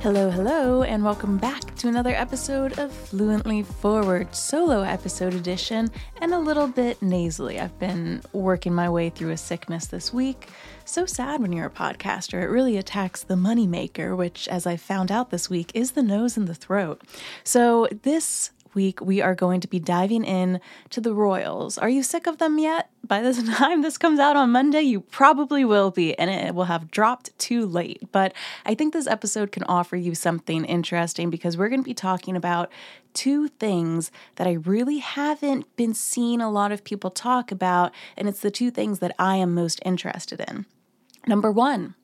Hello, hello, and welcome back to another episode of Fluently Forward, solo episode edition, and a little bit nasally. I've been working my way through a sickness this week. So sad when you're a podcaster. It really attacks the moneymaker, which, as I found out this week, is the nose and the throat. So, this week we are going to be diving in to the Royals. Are you sick of them yet? By the time this comes out on Monday, you probably will be, and it will have dropped too late. But I think this episode can offer you something interesting because we're going to be talking about two things that I really haven't been seeing a lot of people talk about, and it's the two things that I am most interested in. Number one,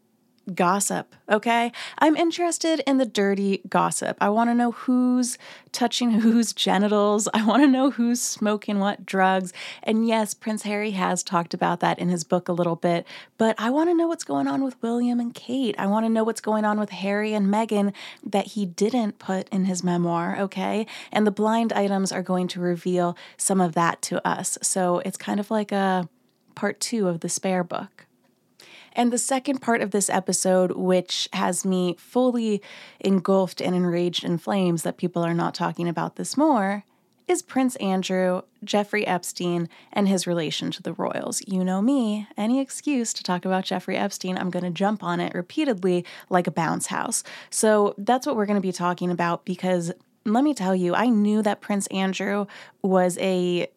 gossip, okay? I'm interested in the dirty gossip. I want to know who's touching whose genitals. I want to know who's smoking what drugs. And yes, Prince Harry has talked about that in his book a little bit, but I want to know what's going on with William and Kate. I want to know what's going on with Harry and Meghan that he didn't put in his memoir, okay? And the blind items are going to reveal some of that to us. So it's kind of like a part two of the spare book. And the second part of this episode, which has me fully engulfed and enraged in flames that people are not talking about this more, is Prince Andrew, Jeffrey Epstein, and his relation to the royals. You know me, any excuse to talk about Jeffrey Epstein, I'm going to jump on it repeatedly like a bounce house. So that's what we're going to be talking about because let me tell you, I knew that Prince Andrew was a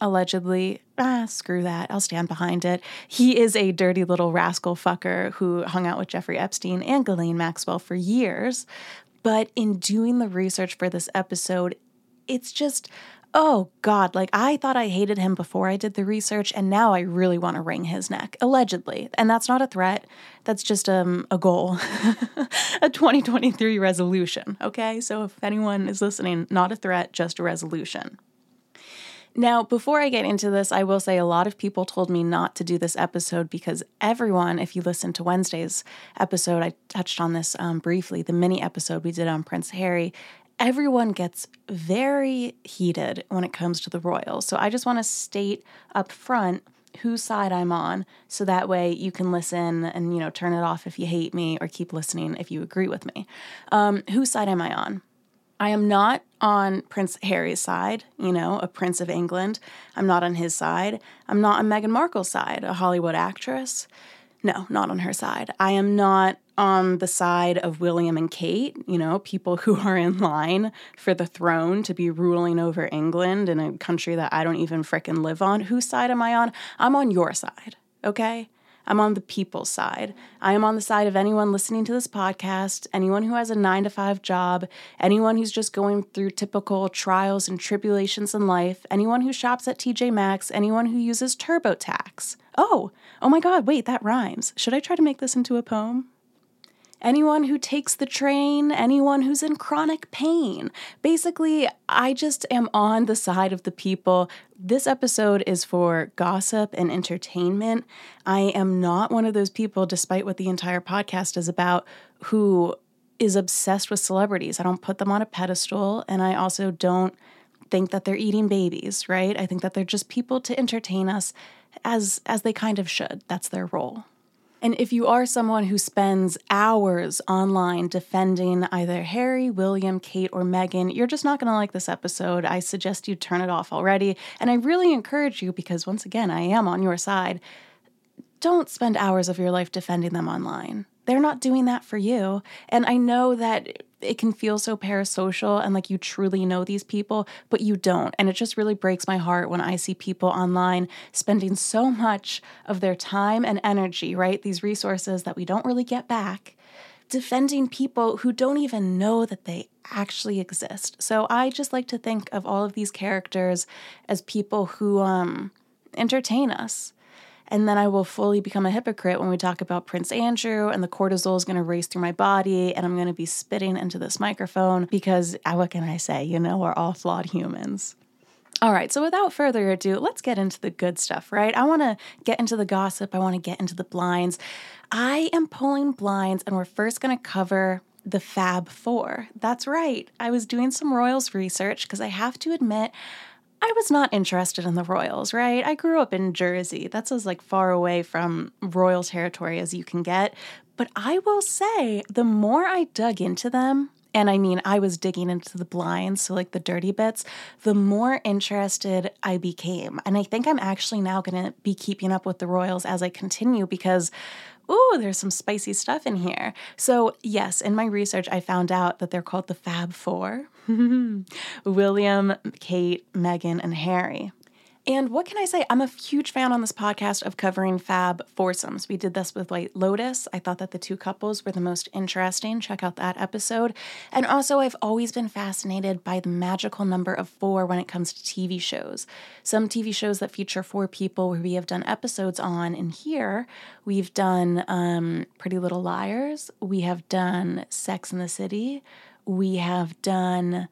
allegedly, ah, screw that, I'll stand behind it. He is a dirty little rascal fucker who hung out with Jeffrey Epstein and Ghislaine Maxwell for years. But in doing the research for this episode, it's just, oh God, like I thought I hated him before I did the research, and now I really want to wring his neck, allegedly. And that's not a threat, that's just um, a goal, a 2023 resolution, okay? So if anyone is listening, not a threat, just a resolution. Now, before I get into this, I will say a lot of people told me not to do this episode because everyone, if you listen to Wednesday's episode, I touched on this um, briefly, the mini episode we did on Prince Harry, everyone gets very heated when it comes to the royals. So I just want to state up front whose side I'm on so that way you can listen and you know turn it off if you hate me or keep listening if you agree with me. Um, whose side am I on? I am not on Prince Harry's side, you know, a Prince of England. I'm not on his side. I'm not on Meghan Markle's side, a Hollywood actress. No, not on her side. I am not on the side of William and Kate, you know, people who are in line for the throne to be ruling over England in a country that I don't even fricking live on. Whose side am I on? I'm on your side, okay? I'm on the people's side. I am on the side of anyone listening to this podcast, anyone who has a nine to five job, anyone who's just going through typical trials and tribulations in life, anyone who shops at TJ Maxx, anyone who uses TurboTax. Oh, oh my God, wait, that rhymes. Should I try to make this into a poem? anyone who takes the train, anyone who's in chronic pain. Basically, I just am on the side of the people. This episode is for gossip and entertainment. I am not one of those people, despite what the entire podcast is about, who is obsessed with celebrities. I don't put them on a pedestal, and I also don't think that they're eating babies, right? I think that they're just people to entertain us as as they kind of should. That's their role. And if you are someone who spends hours online defending either Harry, William, Kate, or Meghan, you're just not going to like this episode. I suggest you turn it off already. And I really encourage you, because once again, I am on your side, don't spend hours of your life defending them online. They're not doing that for you. And I know that it can feel so parasocial and like you truly know these people, but you don't. And it just really breaks my heart when I see people online spending so much of their time and energy, right? These resources that we don't really get back, defending people who don't even know that they actually exist. So I just like to think of all of these characters as people who um entertain us and then I will fully become a hypocrite when we talk about Prince Andrew and the cortisol is going to race through my body and I'm going to be spitting into this microphone because uh, what can I say? You know, we're all flawed humans. All right, so without further ado, let's get into the good stuff, right? I want to get into the gossip, I want to get into the blinds. I am pulling blinds, and we're first going to cover the Fab Four. That's right. I was doing some Royals research because I have to admit, I was not interested in the Royals, right? I grew up in Jersey. That's as like far away from Royal territory as you can get. But I will say, the more I dug into them, and I mean, I was digging into the blinds, so like the dirty bits, the more interested I became. And I think I'm actually now going to be keeping up with the Royals as I continue because ooh, there's some spicy stuff in here. So, yes, in my research, I found out that they're called the Fab Four William, Kate, Meghan, and Harry. And what can I say? I'm a huge fan on this podcast of covering fab foursomes. We did this with White Lotus. I thought that the two couples were the most interesting. Check out that episode. And also, I've always been fascinated by the magical number of four when it comes to TV shows. Some TV shows that feature four people where we have done episodes on, and here we've done um, Pretty Little Liars, we have done Sex in the City, we have done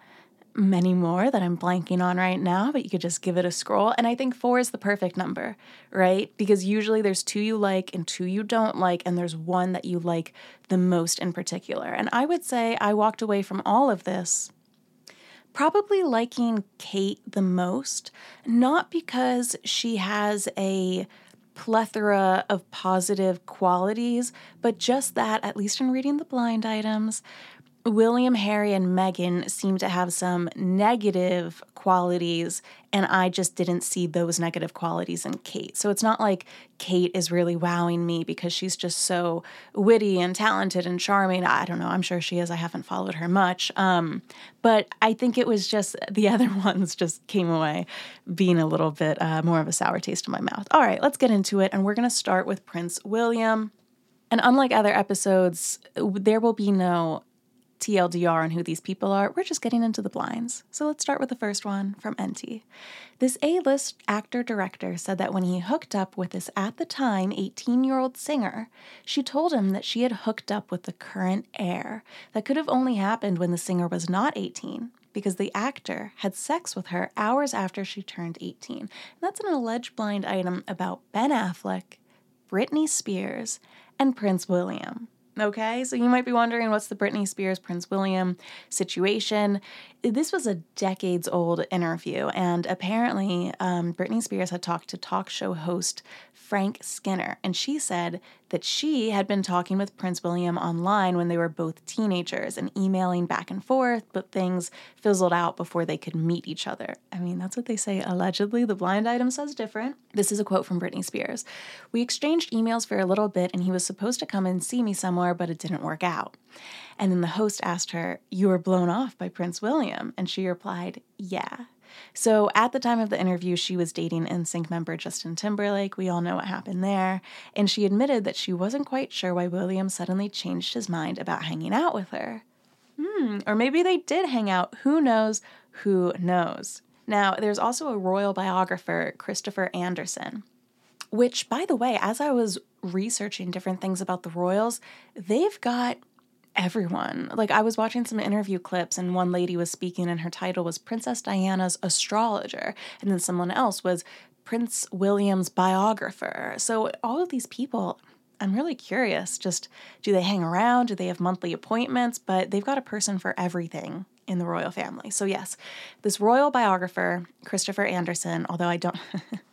many more that I'm blanking on right now, but you could just give it a scroll. And I think four is the perfect number, right? Because usually there's two you like and two you don't like, and there's one that you like the most in particular. And I would say I walked away from all of this probably liking Kate the most, not because she has a plethora of positive qualities, but just that, at least in reading the blind items, William, Harry, and Meghan seem to have some negative qualities, and I just didn't see those negative qualities in Kate. So it's not like Kate is really wowing me because she's just so witty and talented and charming. I don't know. I'm sure she is. I haven't followed her much. Um, but I think it was just the other ones just came away being a little bit uh, more of a sour taste in my mouth. All right, let's get into it. And we're going to start with Prince William. And unlike other episodes, there will be no TLDR on who these people are, we're just getting into the blinds. So let's start with the first one from NT. This A list actor director said that when he hooked up with this at the time 18 year old singer, she told him that she had hooked up with the current heir. That could have only happened when the singer was not 18 because the actor had sex with her hours after she turned 18. And that's an alleged blind item about Ben Affleck, Britney Spears, and Prince William. Okay, so you might be wondering what's the Britney Spears Prince William situation. This was a decades old interview, and apparently, um, Britney Spears had talked to talk show host Frank Skinner, and she said that she had been talking with Prince William online when they were both teenagers and emailing back and forth, but things fizzled out before they could meet each other. I mean, that's what they say allegedly. The blind item says different. This is a quote from Britney Spears. We exchanged emails for a little bit, and he was supposed to come and see me somewhere, but it didn't work out. And then the host asked her, You were blown off by Prince William? And she replied, Yeah. So at the time of the interview, she was dating NSYNC member Justin Timberlake. We all know what happened there. And she admitted that she wasn't quite sure why William suddenly changed his mind about hanging out with her. Hmm, or maybe they did hang out. Who knows? Who knows? Now, there's also a royal biographer, Christopher Anderson, which, by the way, as I was researching different things about the royals, they've got everyone. Like I was watching some interview clips and one lady was speaking and her title was Princess Diana's astrologer and then someone else was Prince William's biographer. So all of these people I'm really curious just do they hang around? Do they have monthly appointments? But they've got a person for everything in the royal family. So yes, this royal biographer, Christopher Anderson, although I don't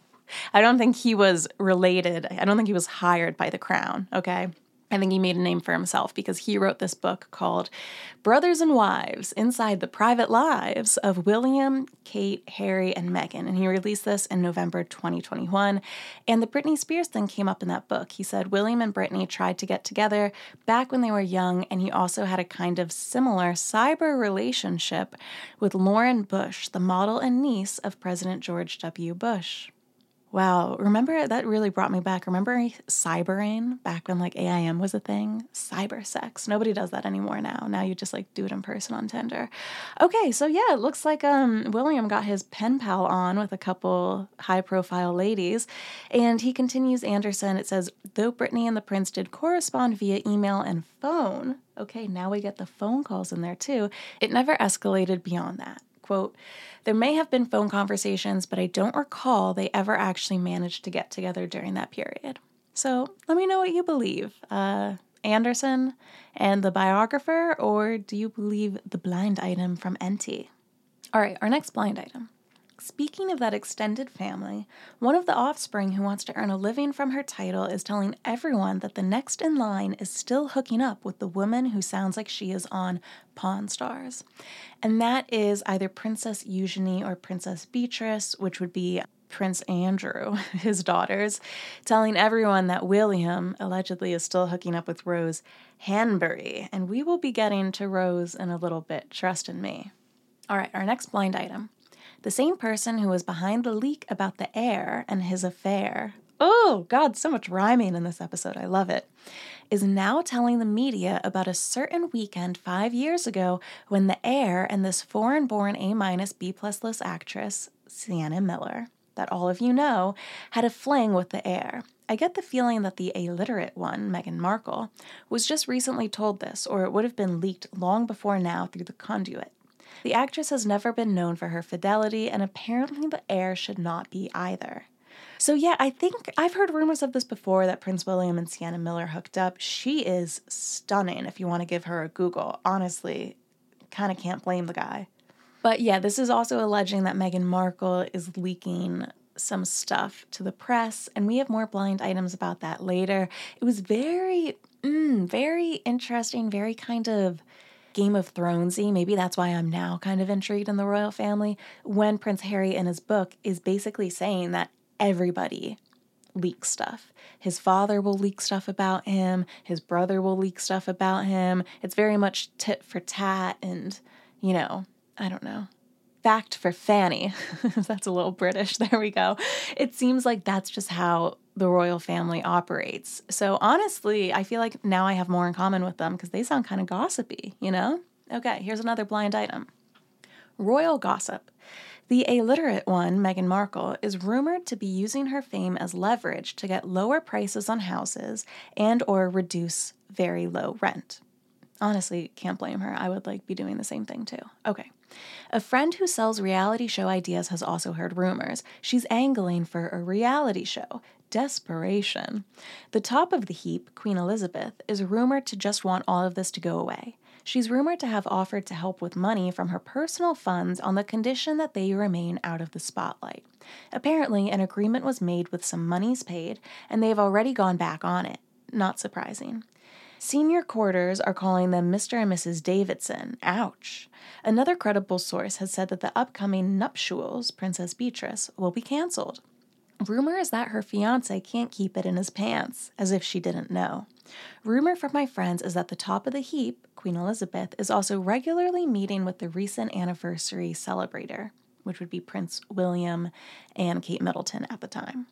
I don't think he was related. I don't think he was hired by the crown, okay? I think he made a name for himself because he wrote this book called Brothers and Wives Inside the Private Lives of William, Kate, Harry, and Meghan. And he released this in November 2021. And the Britney Spears thing came up in that book. He said William and Britney tried to get together back when they were young, and he also had a kind of similar cyber relationship with Lauren Bush, the model and niece of President George W. Bush. Wow, remember that really brought me back. Remember cybering back when like AIM was a thing? Cyber sex. Nobody does that anymore now. Now you just like do it in person on Tinder. Okay, so yeah, it looks like um William got his pen pal on with a couple high profile ladies. And he continues Anderson, it says, though Britney and the prince did correspond via email and phone. Okay, now we get the phone calls in there too. It never escalated beyond that. Quote, there may have been phone conversations, but I don't recall they ever actually managed to get together during that period. So let me know what you believe. Uh, Anderson and the biographer, or do you believe the blind item from NT? All right, our next blind item. Speaking of that extended family, one of the offspring who wants to earn a living from her title is telling everyone that the next in line is still hooking up with the woman who sounds like she is on Pawn Stars. And that is either Princess Eugenie or Princess Beatrice, which would be Prince Andrew, his daughters, telling everyone that William allegedly is still hooking up with Rose Hanbury. And we will be getting to Rose in a little bit, trust in me. All right, our next blind item. The same person who was behind the leak about the heir and his affair. Oh, God, so much rhyming in this episode. I love it. Is now telling the media about a certain weekend five years ago when the heir and this foreign born A minus B plus list actress, Sienna Miller, that all of you know, had a fling with the heir. I get the feeling that the illiterate one, Meghan Markle, was just recently told this, or it would have been leaked long before now through the conduit. The actress has never been known for her fidelity, and apparently the heir should not be either. So, yeah, I think I've heard rumors of this before that Prince William and Sienna Miller hooked up. She is stunning if you want to give her a Google. Honestly, kind of can't blame the guy. But yeah, this is also alleging that Meghan Markle is leaking some stuff to the press, and we have more blind items about that later. It was very, mm, very interesting, very kind of Game of Thronesy. Maybe that's why I'm now kind of intrigued in the royal family. When Prince Harry in his book is basically saying that everybody leaks stuff. His father will leak stuff about him, his brother will leak stuff about him. It's very much tit for tat and, you know, I don't know. Fact for Fanny. that's a little British. There we go. It seems like that's just how the royal family operates. So honestly, I feel like now I have more in common with them because they sound kind of gossipy, you know? Okay, here's another blind item royal gossip. The illiterate one, Meghan Markle, is rumored to be using her fame as leverage to get lower prices on houses and or reduce very low rent. Honestly, can't blame her. I would like be doing the same thing too. Okay. A friend who sells reality show ideas has also heard rumors. She's angling for a reality show desperation. The top of the heap, Queen Elizabeth, is rumored to just want all of this to go away. She's rumored to have offered to help with money from her personal funds on the condition that they remain out of the spotlight. Apparently, an agreement was made with some monies paid, and they've already gone back on it. Not surprising. Senior quarters are calling them Mr. and Mrs. Davidson. Ouch. Another credible source has said that the upcoming nuptials, Princess Beatrice, will be canceled. Rumor is that her fiance can't keep it in his pants, as if she didn't know. Rumor from my friends is that the top of the heap, Queen Elizabeth, is also regularly meeting with the recent anniversary celebrator, which would be Prince William and Kate Middleton at the time.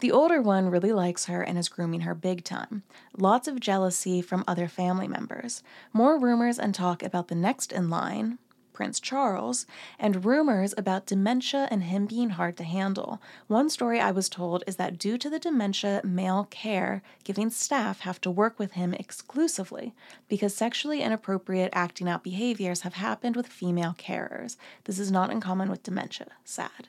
The older one really likes her and is grooming her big time. Lots of jealousy from other family members. More rumors and talk about the next in line, Prince Charles, and rumors about dementia and him being hard to handle. One story I was told is that due to the dementia, male care giving staff have to work with him exclusively because sexually inappropriate acting out behaviors have happened with female carers. This is not uncommon with dementia. Sad.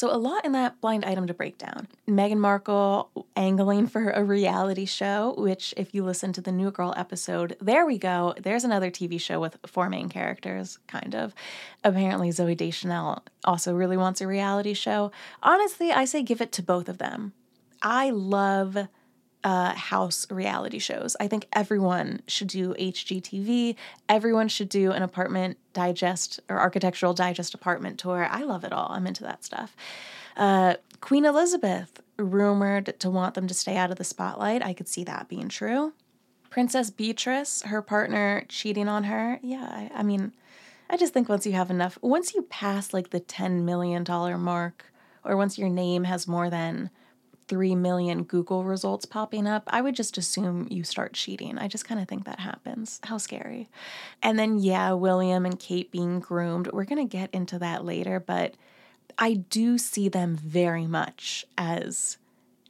So, a lot in that blind item to break down. Meghan Markle angling for a reality show, which, if you listen to the New Girl episode, there we go. There's another TV show with four main characters, kind of. Apparently, Zooey Deschanel also really wants a reality show. Honestly, I say give it to both of them. I love uh, house reality shows. I think everyone should do HGTV. Everyone should do an apartment digest or architectural digest apartment tour. I love it all. I'm into that stuff. Uh, Queen Elizabeth, rumored to want them to stay out of the spotlight. I could see that being true. Princess Beatrice, her partner cheating on her. Yeah, I, I mean, I just think once you have enough, once you pass like the $10 million mark, or once your name has more than 3 million Google results popping up, I would just assume you start cheating. I just kind of think that happens. How scary. And then, yeah, William and Kate being groomed. We're going to get into that later, but I do see them very much as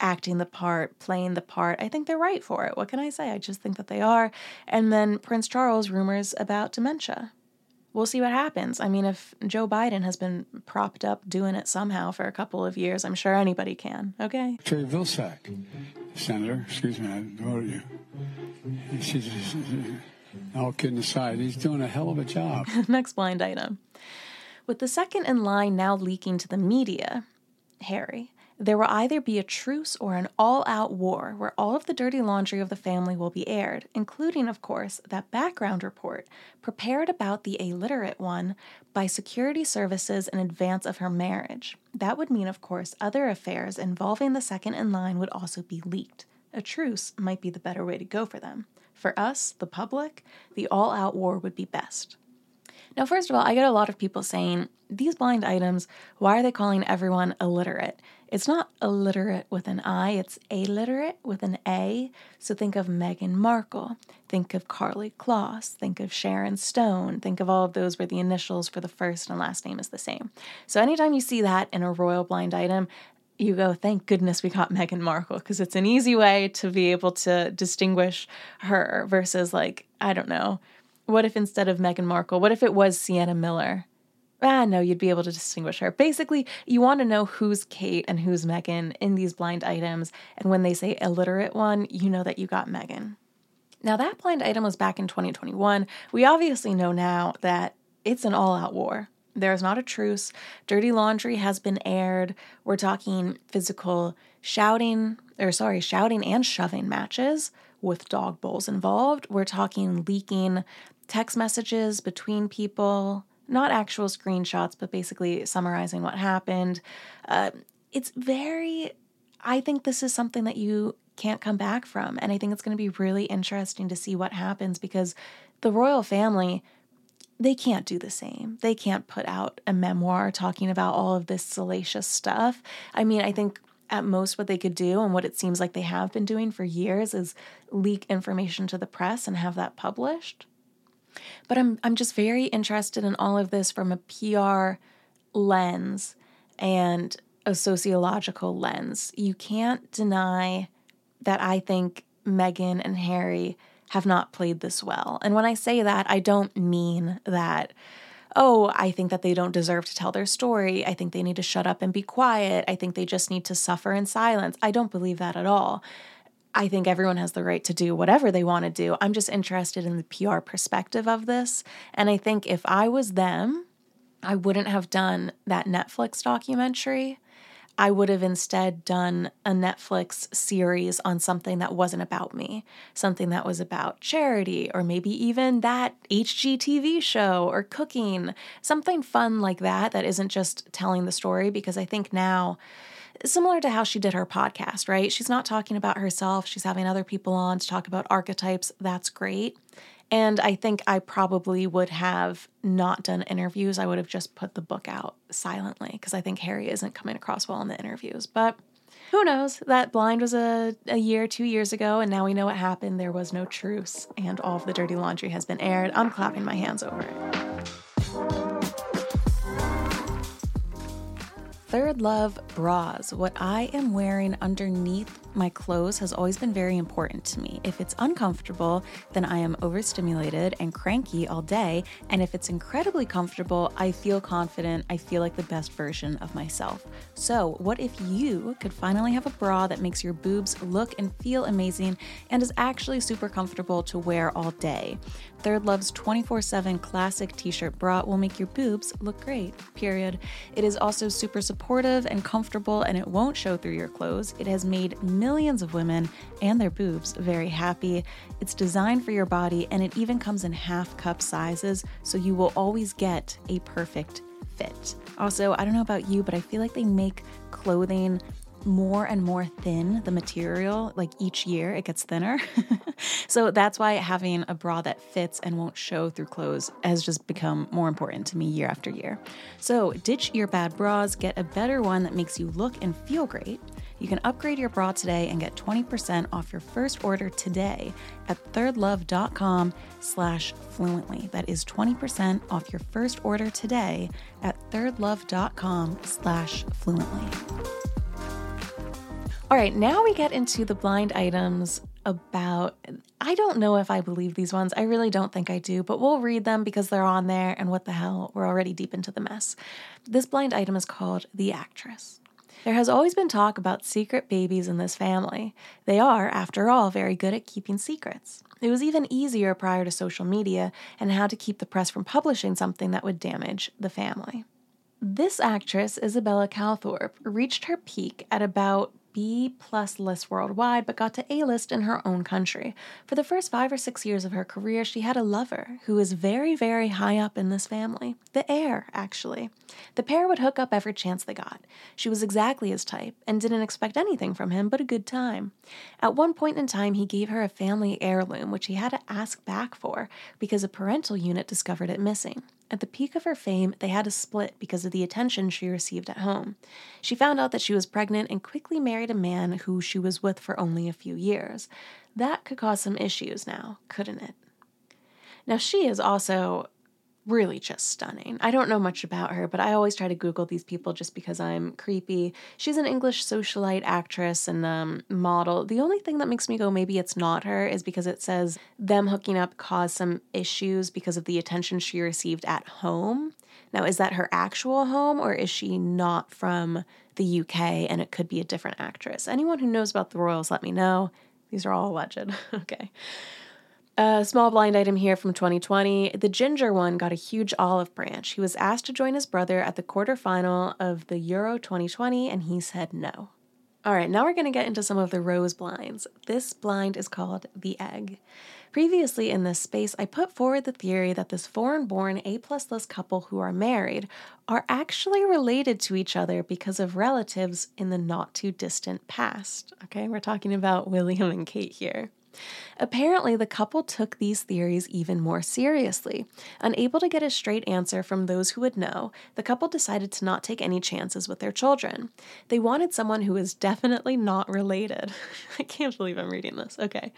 acting the part, playing the part. I think they're right for it. What can I say? I just think that they are. And then Prince Charles rumors about dementia we'll see what happens. I mean, if Joe Biden has been propped up doing it somehow for a couple of years, I'm sure anybody can. Okay. Terry Vilsack, Senator, excuse me, I voted you. She's, uh, all kidding aside, he's doing a hell of a job. Next blind item. With the second in line now leaking to the media, Harry, there will either be a truce or an all out war where all of the dirty laundry of the family will be aired, including, of course, that background report prepared about the illiterate one by security services in advance of her marriage. That would mean, of course, other affairs involving the second in line would also be leaked. A truce might be the better way to go for them. For us, the public, the all out war would be best. Now, first of all, I get a lot of people saying, these blind items, why are they calling everyone illiterate? It's not illiterate with an I, it's illiterate with an A. So think of Meghan Markle, think of Karlie Kloss, think of Sharon Stone, think of all of those where the initials for the first and last name is the same. So anytime you see that in a royal blind item, you go, thank goodness we got Meghan Markle, because it's an easy way to be able to distinguish her versus, like, I don't know, what if instead of Meghan Markle, what if it was Sienna Miller? ah, no, you'd be able to distinguish her. Basically, you want to know who's Kate and who's Meghan in these blind items. And when they say illiterate one, you know that you got Meghan. Now, that blind item was back in 2021. We obviously know now that it's an all out war. There's not a truce. Dirty laundry has been aired. We're talking physical shouting, or sorry, shouting and shoving matches with dog bowls involved. We're talking leaking text messages between people, not actual screenshots, but basically summarizing what happened. Uh, it's very, I think this is something that you can't come back from. And I think it's going to be really interesting to see what happens because the royal family, they can't do the same. They can't put out a memoir talking about all of this salacious stuff. I mean, I think at most what they could do and what it seems like they have been doing for years is leak information to the press and have that published. But I'm I'm just very interested in all of this from a PR lens and a sociological lens. You can't deny that I think Meghan and Harry have not played this well. And when I say that, I don't mean that oh, I think that they don't deserve to tell their story. I think they need to shut up and be quiet. I think they just need to suffer in silence. I don't believe that at all. I think everyone has the right to do whatever they want to do. I'm just interested in the PR perspective of this. And I think if I was them, I wouldn't have done that Netflix documentary. I would have instead done a Netflix series on something that wasn't about me, something that was about charity, or maybe even that HGTV show or cooking, something fun like that, that isn't just telling the story. Because I think now, similar to how she did her podcast, right? She's not talking about herself, she's having other people on to talk about archetypes. That's great. And I think I probably would have not done interviews. I would have just put the book out silently because I think Harry isn't coming across well in the interviews. But who knows? That blind was a, a year, two years ago, and now we know what happened. There was no truce, and all of the dirty laundry has been aired. I'm clapping my hands over it. ThirdLove bras. What I am wearing underneath my clothes has always been very important to me. If it's uncomfortable, then I am overstimulated and cranky all day. And if it's incredibly comfortable, I feel confident. I feel like the best version of myself. So, what if you could finally have a bra that makes your boobs look and feel amazing and is actually super comfortable to wear all day? ThirdLove's 24 7 classic t shirt bra will make your boobs look great, period. It is also super supportive and comfortable, and it won't show through your clothes. It has made millions of women and their boobs very happy. It's designed for your body, and it even comes in half cup sizes, so you will always get a perfect fit. Also, I don't know about you, but I feel like they make clothing more and more thin, the material, like each year it gets thinner. so that's why having a bra that fits and won't show through clothes has just become more important to me year after year. So ditch your bad bras, get a better one that makes you look and feel great. You can upgrade your bra today and get 20% off your first order today at thirdlove.com slash fluently. That is 20% off your first order today at thirdlove.com slash fluently. All right, now we get into the blind items about I don't know if I believe these ones. I really don't think I do, but we'll read them because they're on there and what the hell, we're already deep into the mess. This blind item is called The Actress. There has always been talk about secret babies in this family. They are, after all, very good at keeping secrets. It was even easier prior to social media and how to keep the press from publishing something that would damage the family. This actress, Isabella Calthorpe, reached her peak at about B plus list worldwide, but got to A list in her own country. For the first five or six years of her career, she had a lover who was very, very high up in this family. The heir, actually. The pair would hook up every chance they got. She was exactly his type and didn't expect anything from him but a good time. At one point in time, he gave her a family heirloom, which he had to ask back for because a parental unit discovered it missing. At the peak of her fame, they had a split because of the attention she received at home. She found out that she was pregnant and quickly married a man who she was with for only a few years. That could cause some issues now, couldn't it? Now, she is also really just stunning. I don't know much about her, but I always try to Google these people just because I'm creepy. She's an English socialite actress and um, model. The only thing that makes me go, maybe it's not her, is because it says them hooking up caused some issues because of the attention she received at home. Now, is that her actual home or is she not from the UK and it could be a different actress? Anyone who knows about the royals, let me know. These are all alleged. okay. A small blind item here from 2020. The ginger one got a huge olive branch. He was asked to join his brother at the quarterfinal of the Euro 2020, and he said no. All right, now we're going to get into some of the rose blinds. This blind is called the egg. Previously in this space, I put forward the theory that this foreign born A plus list couple who are married are actually related to each other because of relatives in the not too distant past. Okay, we're talking about William and Kate here. Apparently, the couple took these theories even more seriously. Unable to get a straight answer from those who would know, the couple decided to not take any chances with their children. They wanted someone who was definitely not related. I can't believe I'm reading this. Okay.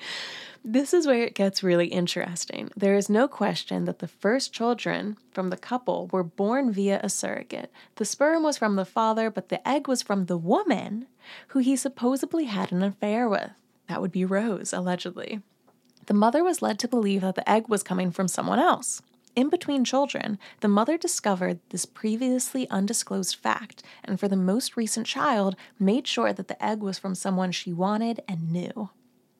This is where it gets really interesting. There is no question that the first children from the couple were born via a surrogate. The sperm was from the father, but the egg was from the woman who he supposedly had an affair with. That would be Rose, allegedly. The mother was led to believe that the egg was coming from someone else. In between children, the mother discovered this previously undisclosed fact, and for the most recent child, made sure that the egg was from someone she wanted and knew.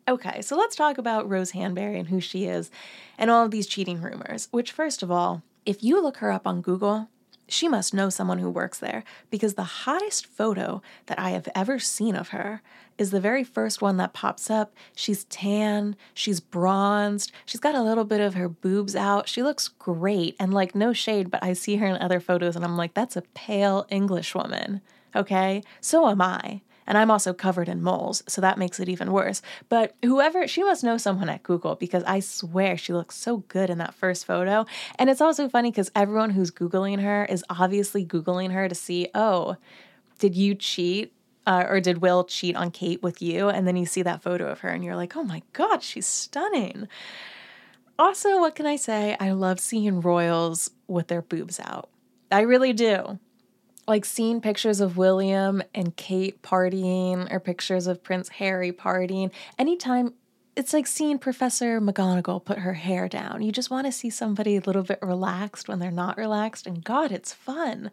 Okay, so let's talk about Rose Hanbury and who she is, and all of these cheating rumors. Which, first of all, if you look her up on Google, she must know someone who works there because the hottest photo that I have ever seen of her is the very first one that pops up. She's tan, she's bronzed, she's got a little bit of her boobs out. She looks great and like no shade, but I see her in other photos and I'm like, that's a pale English woman. Okay, so am I. And I'm also covered in moles, so that makes it even worse. But whoever, she must know someone at Google because I swear she looks so good in that first photo. And it's also funny because everyone who's Googling her is obviously Googling her to see, oh, did you cheat? Uh, or did Will cheat on Kate with you? And then you see that photo of her and you're like, oh my God, she's stunning. Also, what can I say? I love seeing royals with their boobs out. I really do like seeing pictures of William and Kate partying or pictures of Prince Harry partying, anytime it's like seeing Professor McGonagall put her hair down. You just want to see somebody a little bit relaxed when they're not relaxed, and God, it's fun.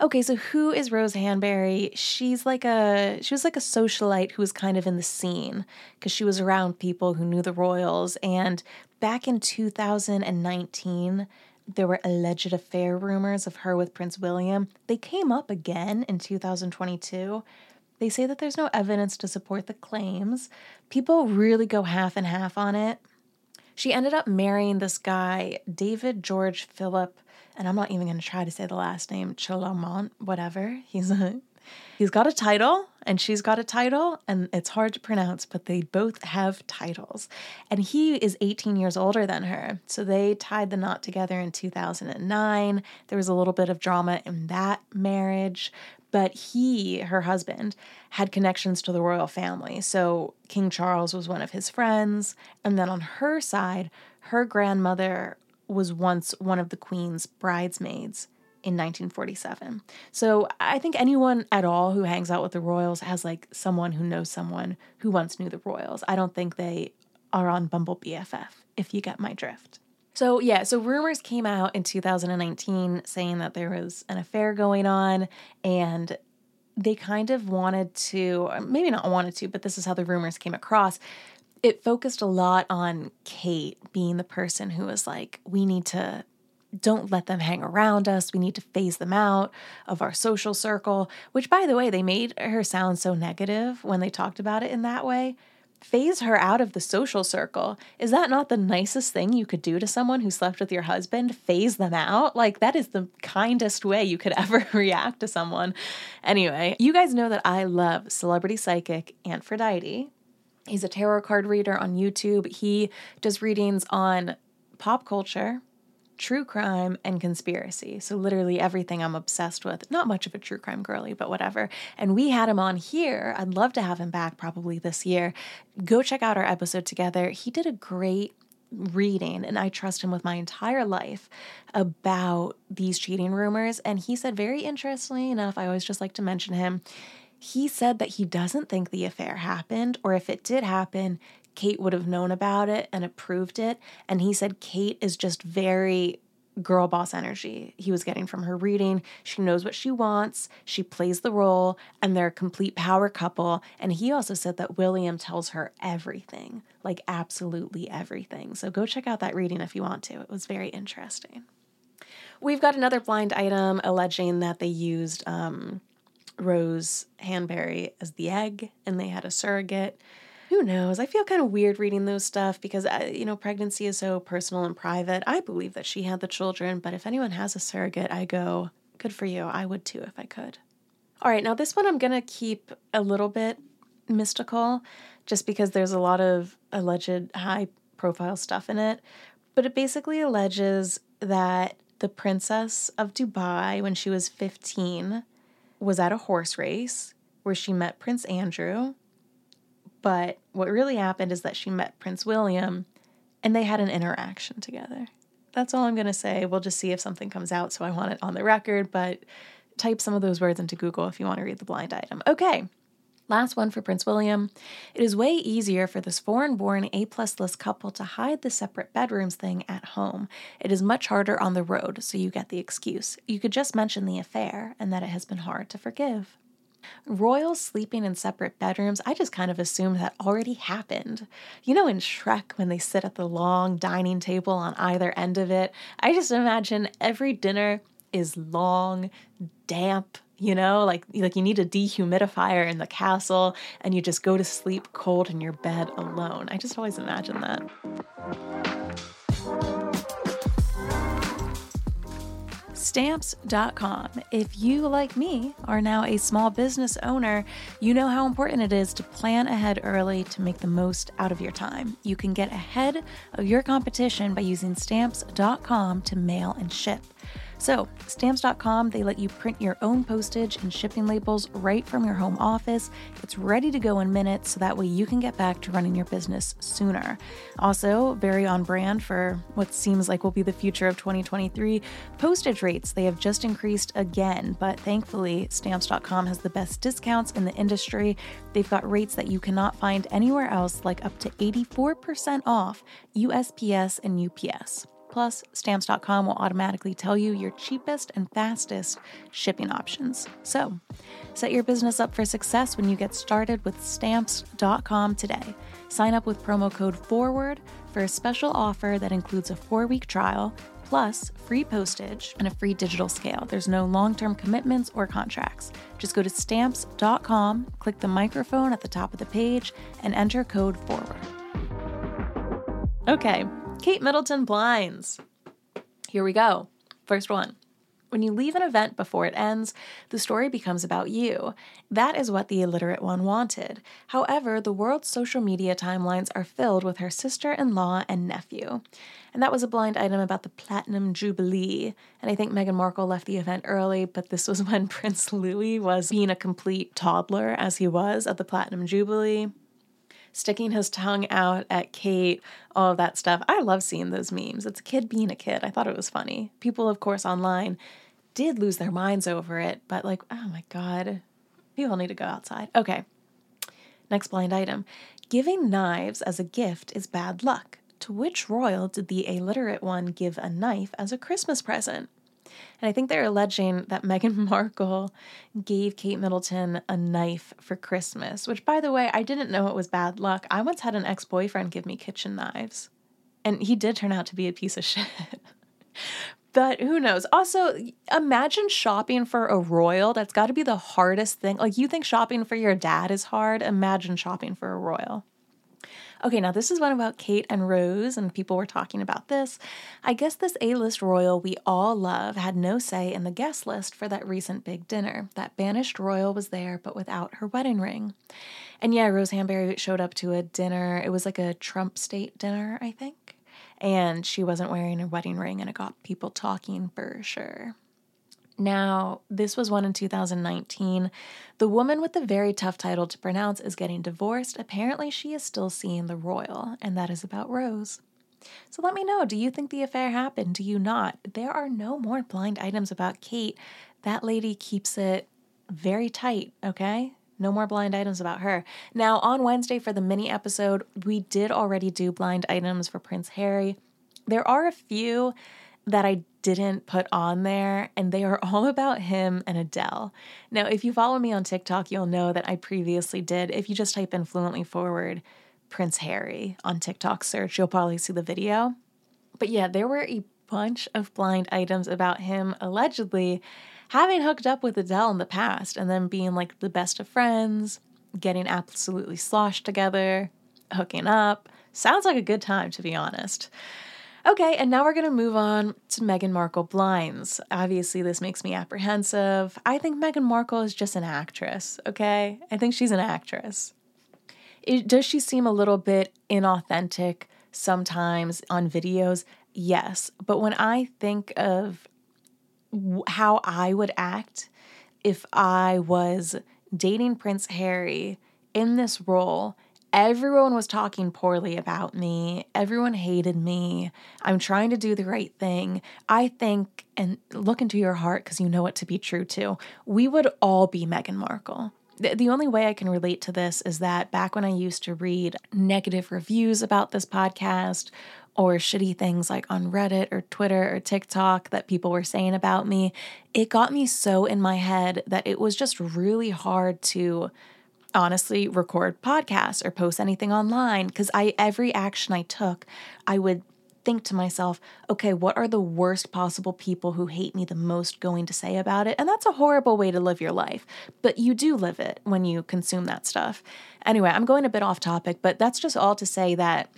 Okay, so who is Rose Hanbury? She's like a she was like a socialite who was kind of in the scene because she was around people who knew the royals. And back in 2019, there were alleged affair rumors of her with Prince William. They came up again in 2022. They say that there's no evidence to support the claims. People really go half and half on it. She ended up marrying this guy, David George Philip, and I'm not even going to try to say the last name, Chilomont, whatever. He's a He's got a title and she's got a title, and it's hard to pronounce, but they both have titles. And he is 18 years older than her. So they tied the knot together in 2009. There was a little bit of drama in that marriage, but he, her husband, had connections to the royal family. So King Charles was one of his friends. And then on her side, her grandmother was once one of the queen's bridesmaids in 1947. So I think anyone at all who hangs out with the Royals has like someone who knows someone who once knew the Royals. I don't think they are on Bumble BFF, if you get my drift. So, yeah, so rumors came out in 2019 saying that there was an affair going on and they kind of wanted to, maybe not wanted to, but this is how the rumors came across it focused a lot on Kate being the person who was like, we need to don't let them hang around us. We need to phase them out of our social circle, which, by the way, they made her sound so negative when they talked about it in that way. Phase her out of the social circle. Is that not the nicest thing you could do to someone who slept with your husband? Phase them out? Like, that is the kindest way you could ever react to someone. Anyway, you guys know that I love celebrity psychic Aphrodite. He's a tarot card reader on YouTube. He does readings on pop culture, true crime and conspiracy. So, literally everything I'm obsessed with. Not much of a true crime girly, but whatever. And we had him on here. I'd love to have him back probably this year. Go check out our episode together. He did a great reading, and I trust him with my entire life about these cheating rumors. And he said, very interestingly enough, I always just like to mention him. He said that he doesn't think the affair happened, or if it did happen, Kate would have known about it and approved it. And he said Kate is just very girl boss energy he was getting from her reading. She knows what she wants, she plays the role, and they're a complete power couple. And he also said that William tells her everything like absolutely everything. So go check out that reading if you want to. It was very interesting. We've got another blind item alleging that they used um, Rose Hanbury as the egg and they had a surrogate who knows? I feel kind of weird reading those stuff because, uh, you know, pregnancy is so personal and private. I believe that she had the children, but if anyone has a surrogate, I go, good for you. I would too if I could. All right, now this one I'm going to keep a little bit mystical just because there's a lot of alleged high profile stuff in it. But it basically alleges that the princess of Dubai, when she was 15, was at a horse race where she met Prince Andrew but what really happened is that she met Prince William and they had an interaction together. That's all I'm going to say. We'll just see if something comes out. So I want it on the record, but type some of those words into Google if you want to read the blind item. Okay. Last one for Prince William. It is way easier for this foreign born A plus list couple to hide the separate bedrooms thing at home. It is much harder on the road, so you get the excuse. You could just mention the affair and that it has been hard to forgive. Royals sleeping in separate bedrooms, I just kind of assumed that already happened. You know, in Shrek, when they sit at the long dining table on either end of it, I just imagine every dinner is long, damp, you know, like like you need a dehumidifier in the castle and you just go to sleep cold in your bed alone. I just always imagine that. Stamps.com. If you, like me, are now a small business owner, you know how important it is to plan ahead early to make the most out of your time. You can get ahead of your competition by using Stamps.com to mail and ship. So, stamps.com, they let you print your own postage and shipping labels right from your home office. It's ready to go in minutes so that way you can get back to running your business sooner. Also, very on brand for what seems like will be the future of 2023, postage rates. They have just increased again, but thankfully, stamps.com has the best discounts in the industry. They've got rates that you cannot find anywhere else, like up to 84% off USPS and UPS. Plus, stamps.com will automatically tell you your cheapest and fastest shipping options. So, set your business up for success when you get started with stamps.com today. Sign up with promo code FORWARD for a special offer that includes a four week trial, plus free postage and a free digital scale. There's no long term commitments or contracts. Just go to stamps.com, click the microphone at the top of the page, and enter code FORWARD. Okay. Kate Middleton blinds. Here we go. First one. When you leave an event before it ends, the story becomes about you. That is what the illiterate one wanted. However, the world's social media timelines are filled with her sister in law and nephew. And that was a blind item about the Platinum Jubilee. And I think Meghan Markle left the event early, but this was when Prince Louis was being a complete toddler, as he was at the Platinum Jubilee sticking his tongue out at Kate, all of that stuff. I love seeing those memes. It's a kid being a kid. I thought it was funny. People, of course, online did lose their minds over it, but like, oh my God, people need to go outside. Okay. Next blind item. Giving knives as a gift is bad luck. To which royal did the illiterate one give a knife as a Christmas present? And I think they're alleging that Meghan Markle gave Kate Middleton a knife for Christmas, which, by the way, I didn't know it was bad luck. I once had an ex boyfriend give me kitchen knives, and he did turn out to be a piece of shit. but who knows? Also, imagine shopping for a royal. That's got to be the hardest thing. Like, you think shopping for your dad is hard? Imagine shopping for a royal. Okay, now this is one about Kate and Rose, and people were talking about this. I guess this A list royal we all love had no say in the guest list for that recent big dinner. That banished royal was there, but without her wedding ring. And yeah, Rose Hanbury showed up to a dinner. It was like a Trump state dinner, I think. And she wasn't wearing her wedding ring, and it got people talking for sure. Now, this was one in 2019. The woman with the very tough title to pronounce is getting divorced. Apparently, she is still seeing the royal, and that is about Rose. So let me know do you think the affair happened? Do you not? There are no more blind items about Kate. That lady keeps it very tight, okay? No more blind items about her. Now, on Wednesday for the mini episode, we did already do blind items for Prince Harry. There are a few that I didn't put on there, and they are all about him and Adele. Now, if you follow me on TikTok, you'll know that I previously did. If you just type in fluently forward Prince Harry on TikTok search, you'll probably see the video. But yeah, there were a bunch of blind items about him allegedly having hooked up with Adele in the past and then being like the best of friends, getting absolutely sloshed together, hooking up. Sounds like a good time, to be honest. Okay, and now we're going to move on to Meghan Markle blinds. Obviously, this makes me apprehensive. I think Meghan Markle is just an actress, okay? I think she's an actress. It, does she seem a little bit inauthentic sometimes on videos? Yes. But when I think of how I would act if I was dating Prince Harry in this role Everyone was talking poorly about me. Everyone hated me. I'm trying to do the right thing. I think, and look into your heart because you know it to be true too, we would all be Meghan Markle. The, the only way I can relate to this is that back when I used to read negative reviews about this podcast or shitty things like on Reddit or Twitter or TikTok that people were saying about me, it got me so in my head that it was just really hard to honestly record podcasts or post anything online because I every action I took, I would think to myself, okay, what are the worst possible people who hate me the most going to say about it? And that's a horrible way to live your life, but you do live it when you consume that stuff. Anyway, I'm going a bit off topic, but that's just all to say that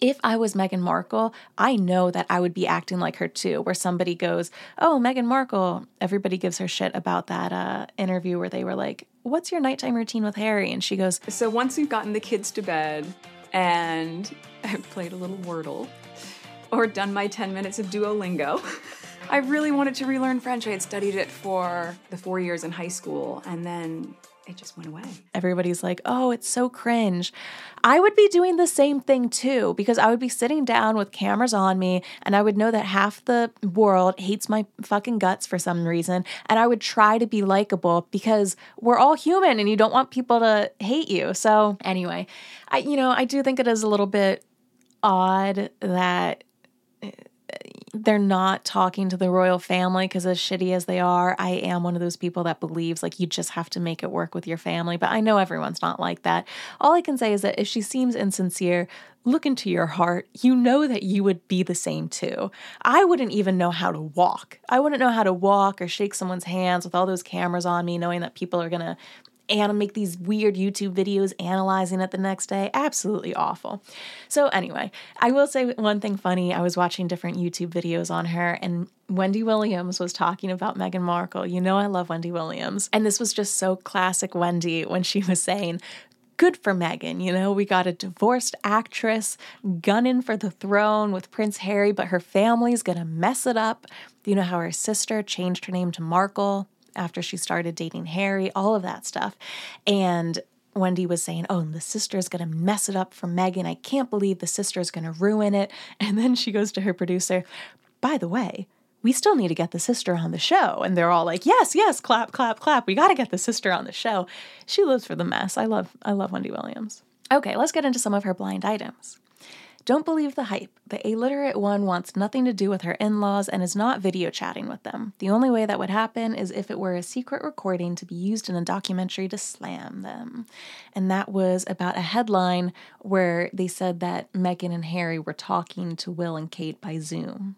if I was Meghan Markle, I know that I would be acting like her too, where somebody goes, Oh, Meghan Markle, everybody gives her shit about that uh, interview where they were like, What's your nighttime routine with Harry? And she goes, So once we've gotten the kids to bed and I've played a little Wordle or done my 10 minutes of Duolingo. I really wanted to relearn French. I had studied it for the four years in high school, and then it just went away. Everybody's like, oh, it's so cringe. I would be doing the same thing too, because I would be sitting down with cameras on me and I would know that half the world hates my fucking guts for some reason. And I would try to be likable because we're all human and you don't want people to hate you. So, anyway, I, you know, I do think it is a little bit odd that they're not talking to the royal family because as shitty as they are i am one of those people that believes like you just have to make it work with your family but i know everyone's not like that. All i can say is that if she seems insincere look into your heart. You know that you would be the same too. I wouldn't even know how to walk. I wouldn't know how to walk or shake someone's hands with all those cameras on me knowing that people are going to and make these weird YouTube videos analyzing it the next day. Absolutely awful. So, anyway, I will say one thing funny. I was watching different YouTube videos on her, and Wendy Williams was talking about Meghan Markle. You know, I love Wendy Williams. And this was just so classic Wendy when she was saying, good for Meghan. You know, we got a divorced actress gunning for the throne with Prince Harry, but her family's gonna mess it up. You know how her sister changed her name to Markle? After she started dating Harry, all of that stuff. And Wendy was saying, Oh, the sister's gonna mess it up for Meghan. I can't believe the sister's gonna ruin it. And then she goes to her producer, By the way, we still need to get the sister on the show. And they're all like, Yes, yes, clap, clap, clap. We gotta get the sister on the show. She lives for the mess. I love I love Wendy Williams. Okay, let's get into some of her blind items. Don't believe the hype. The illiterate one wants nothing to do with her in laws and is not video chatting with them. The only way that would happen is if it were a secret recording to be used in a documentary to slam them. And that was about a headline where they said that Meghan and Harry were talking to Will and Kate by Zoom.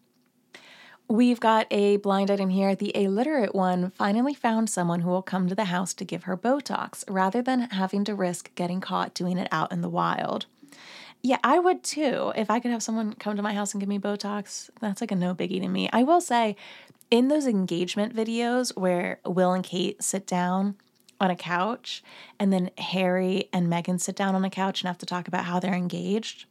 We've got a blind item here. The illiterate one finally found someone who will come to the house to give her Botox rather than having to risk getting caught doing it out in the wild. Yeah, I would too. If I could have someone come to my house and give me Botox, that's like a no biggie to me. I will say, in those engagement videos where Will and Kate sit down on a couch and then Harry and Meghan sit down on a couch and have to talk about how they're engaged.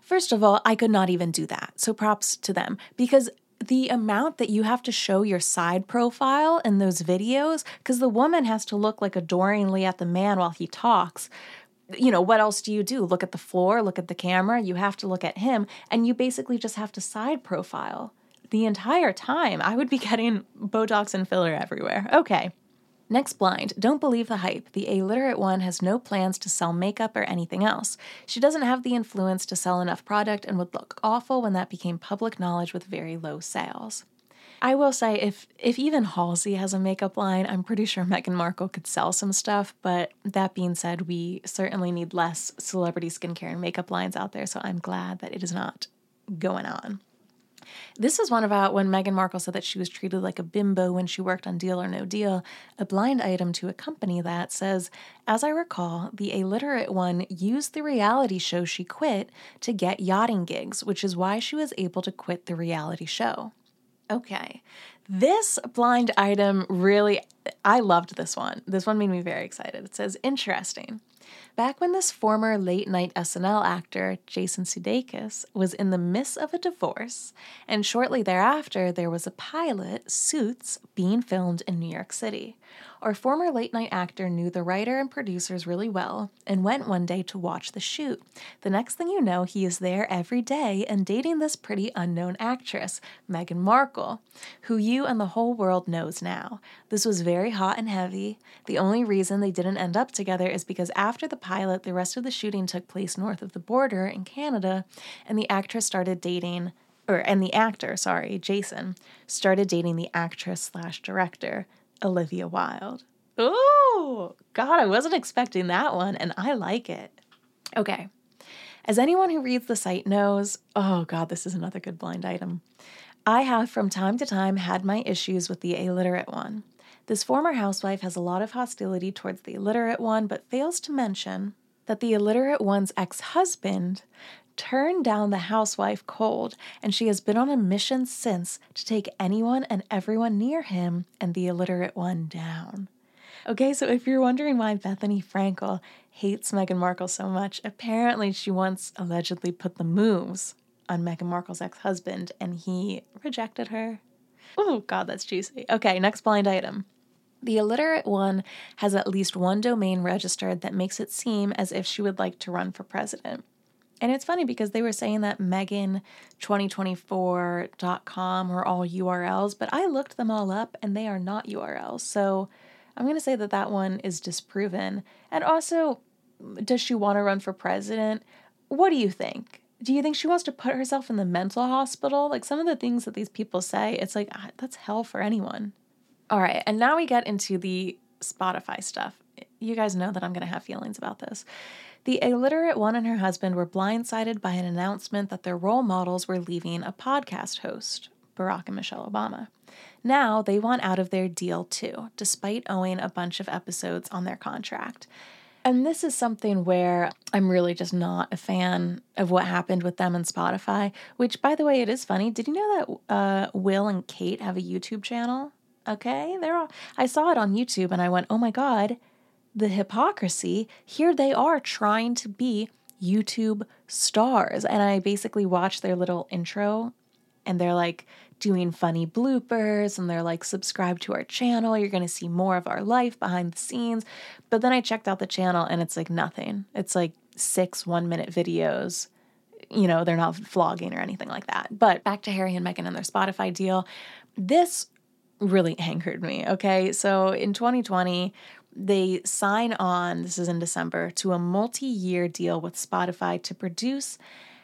First of all, I could not even do that. So props to them because the amount that you have to show your side profile in those videos, because the woman has to look like adoringly at the man while he talks. You know, what else do you do? Look at the floor, look at the camera. You have to look at him, and you basically just have to side profile the entire time. I would be getting Botox and filler everywhere. Okay. Next blind, don't believe the hype. The illiterate one has no plans to sell makeup or anything else. She doesn't have the influence to sell enough product and would look awful when that became public knowledge with very low sales. I will say if if even Halsey has a makeup line, I'm pretty sure Meghan Markle could sell some stuff, but that being said, we certainly need less celebrity skincare and makeup lines out there, so I'm glad that it is not going on. This is one about when Meghan Markle said that she was treated like a bimbo when she worked on Deal or No Deal. A blind item to accompany that says, As I recall, the illiterate one used the reality show she quit to get yachting gigs, which is why she was able to quit the reality show. Okay. This blind item really, I loved this one. This one made me very excited. It says, interesting. Back when this former late night SNL actor, Jason Sudeikis, was in the midst of a divorce, and shortly thereafter there was a pilot, Suits, being filmed in New York City. Our former late night actor knew the writer and producers really well and went one day to watch the shoot. The next thing you know, he is there every day and dating this pretty unknown actress, Meghan Markle, who you and the whole world knows now. This was very hot and heavy. The only reason they didn't end up together is because after the pilot, the rest of the shooting took place north of the border in Canada, and the actress started dating or and the actor, sorry, Jason, started dating the actress slash director, Olivia Wilde. Oh, God, I wasn't expecting that one, and I like it. Okay. As anyone who reads the site knows, oh, God, this is another good blind item. I have from time to time had my issues with the illiterate one. This former housewife has a lot of hostility towards the illiterate one, but fails to mention that the illiterate one's ex husband turned down the housewife cold, and she has been on a mission since to take anyone and everyone near him and the illiterate one down. Okay, so if you're wondering why Bethenny Frankel hates Meghan Markle so much, apparently she once allegedly put the moves on Meghan Markle's ex husband and he rejected her. Oh, God, that's juicy. Okay, next blind item. The illiterate one has at least one domain registered that makes it seem as if she would like to run for president. And it's funny because they were saying that Meghan2024.com were all URLs, but I looked them all up and they are not URLs. So I'm going to say that that one is disproven. And also, does she want to run for president? What do you think? Do you think she wants to put herself in the mental hospital? Like some of the things that these people say, it's like, ah, that's hell for anyone. All right. And now we get into the Spotify stuff. You guys know that I'm going to have feelings about this. The illiterate one and her husband were blindsided by an announcement that their role models were leaving a podcast host, Barack and Michelle Obama. Now they want out of their deal too, despite owing a bunch of episodes on their contract. And this is something where I'm really just not a fan of what happened with them and Spotify, which, by the way, it is funny. Did you know that uh, Will and Kate have a YouTube channel? Okay, they're all, I saw it on YouTube and I went, oh my God, the hypocrisy. Here they are trying to be YouTube stars. And I basically watched their little intro and they're like doing funny bloopers and they're like, subscribe to our channel. You're going to see more of our life behind the scenes. But then I checked out the channel and it's like nothing. It's like six one minute videos. You know, they're not vlogging or anything like that. But back to Harry and Meghan and their Spotify deal. This really angered me. Okay. So in 2020, they sign on, this is in December, to a multi year deal with Spotify to produce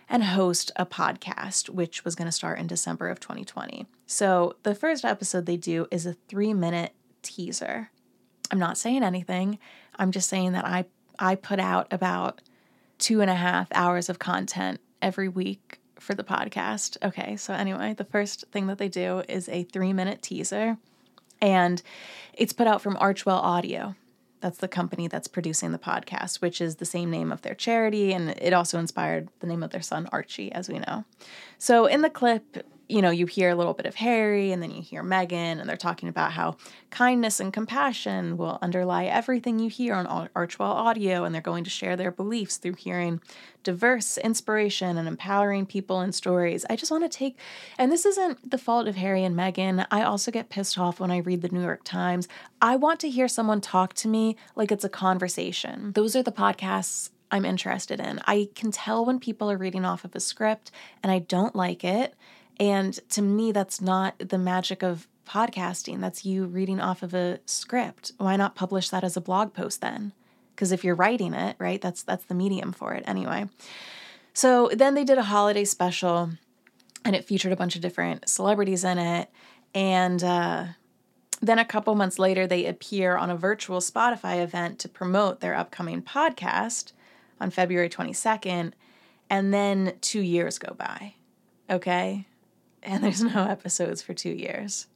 and host a podcast, which was going to start in December of 2020. So the first episode they do is a three minute teaser. I'm not saying anything. I'm just saying that I I put out about two and a half hours of content every week for the podcast. Okay, so anyway, the first thing that they do is a three minute teaser, and it's put out from Archwell Audio. That's the company that's producing the podcast, which is the same name of their charity. And it also inspired the name of their son, Archie, as we know. So in the clip, you know, you hear a little bit of Harry and then you hear Meghan, and they're talking about how kindness and compassion will underlie everything you hear on Archwell Audio, and they're going to share their beliefs through hearing diverse inspiration and empowering people and stories. I just want to take, and this isn't the fault of Harry and Meghan. I also get pissed off when I read the New York Times. I want to hear someone talk to me like it's a conversation. Those are the podcasts I'm interested in. I can tell when people are reading off of a script and I don't like it. And to me, that's not the magic of podcasting. That's you reading off of a script. Why not publish that as a blog post then? Because if you're writing it, right, that's that's the medium for it anyway. So then they did a holiday special, and it featured a bunch of different celebrities in it. And uh, then a couple months later, they appear on a virtual Spotify event to promote their upcoming podcast on February 22nd. And then two years go by. Okay and there's no episodes for two years.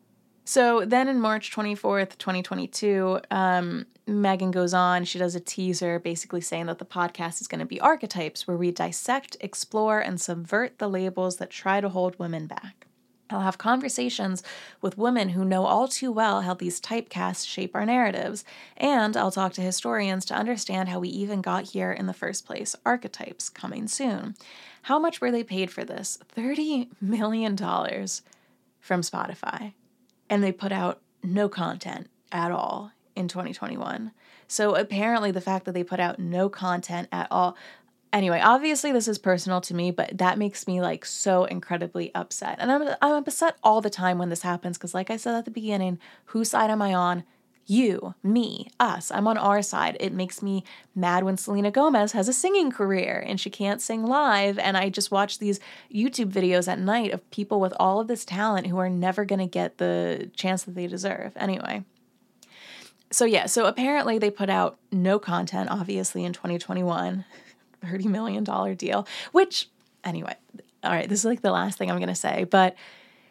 So then in March 24th, 2022, um, Meghan goes on. She does a teaser basically saying that the podcast is going to be archetypes, where we dissect, explore, and subvert the labels that try to hold women back. I'll have conversations with women who know all too well how these typecasts shape our narratives, and I'll talk to historians to understand how we even got here in the first place. Archetypes coming soon. How much were they paid for this? $30 million from Spotify. And they put out no content at all in 2021. So apparently, the fact that they put out no content at all. Anyway, obviously, this is personal to me, but that makes me like so incredibly upset. And I'm, I'm upset all the time when this happens because, like I said at the beginning, whose side am I on? You, me, us. I'm on our side. It makes me mad when Selena Gomez has a singing career and she can't sing live. And I just watch these YouTube videos at night of people with all of this talent who are never going to get the chance that they deserve. Anyway. So, yeah, so apparently they put out no content, obviously, in 2021. $30 million deal, which, anyway, all right, this is like the last thing I'm going to say, but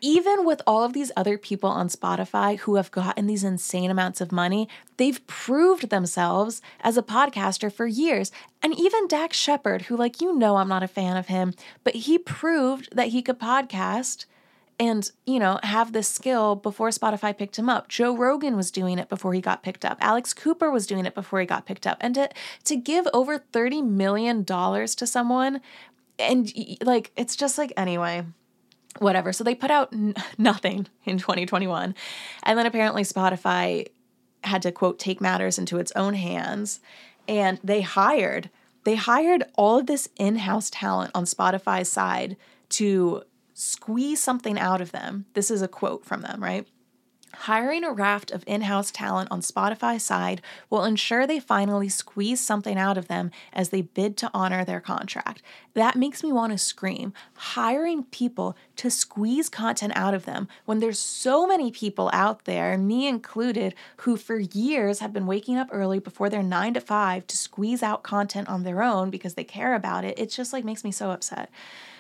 even with all of these other people on Spotify who have gotten these insane amounts of money, they've proved themselves as a podcaster for years. And even Dax Shepard, who, like, you know, I'm not a fan of him, but he proved that he could podcast and you know have this skill before spotify picked him up. Joe rogan was doing it before he got picked up. Alex cooper was doing it before he got picked up. And to to give over 30 million dollars to someone and like it's just like anyway whatever. So they put out n- nothing in 2021. And then apparently Spotify had to quote take matters into its own hands and they hired they hired all of this in-house talent on Spotify's side to squeeze something out of them. This is a quote from them, right? Hiring a raft of in house talent on Spotify's side will ensure they finally squeeze something out of them as they bid to honor their contract. That makes me want to scream. Hiring people to squeeze content out of them when there's so many people out there, me included, who for years have been waking up early before their nine to five to squeeze out content on their own because they care about it. It just like makes me so upset.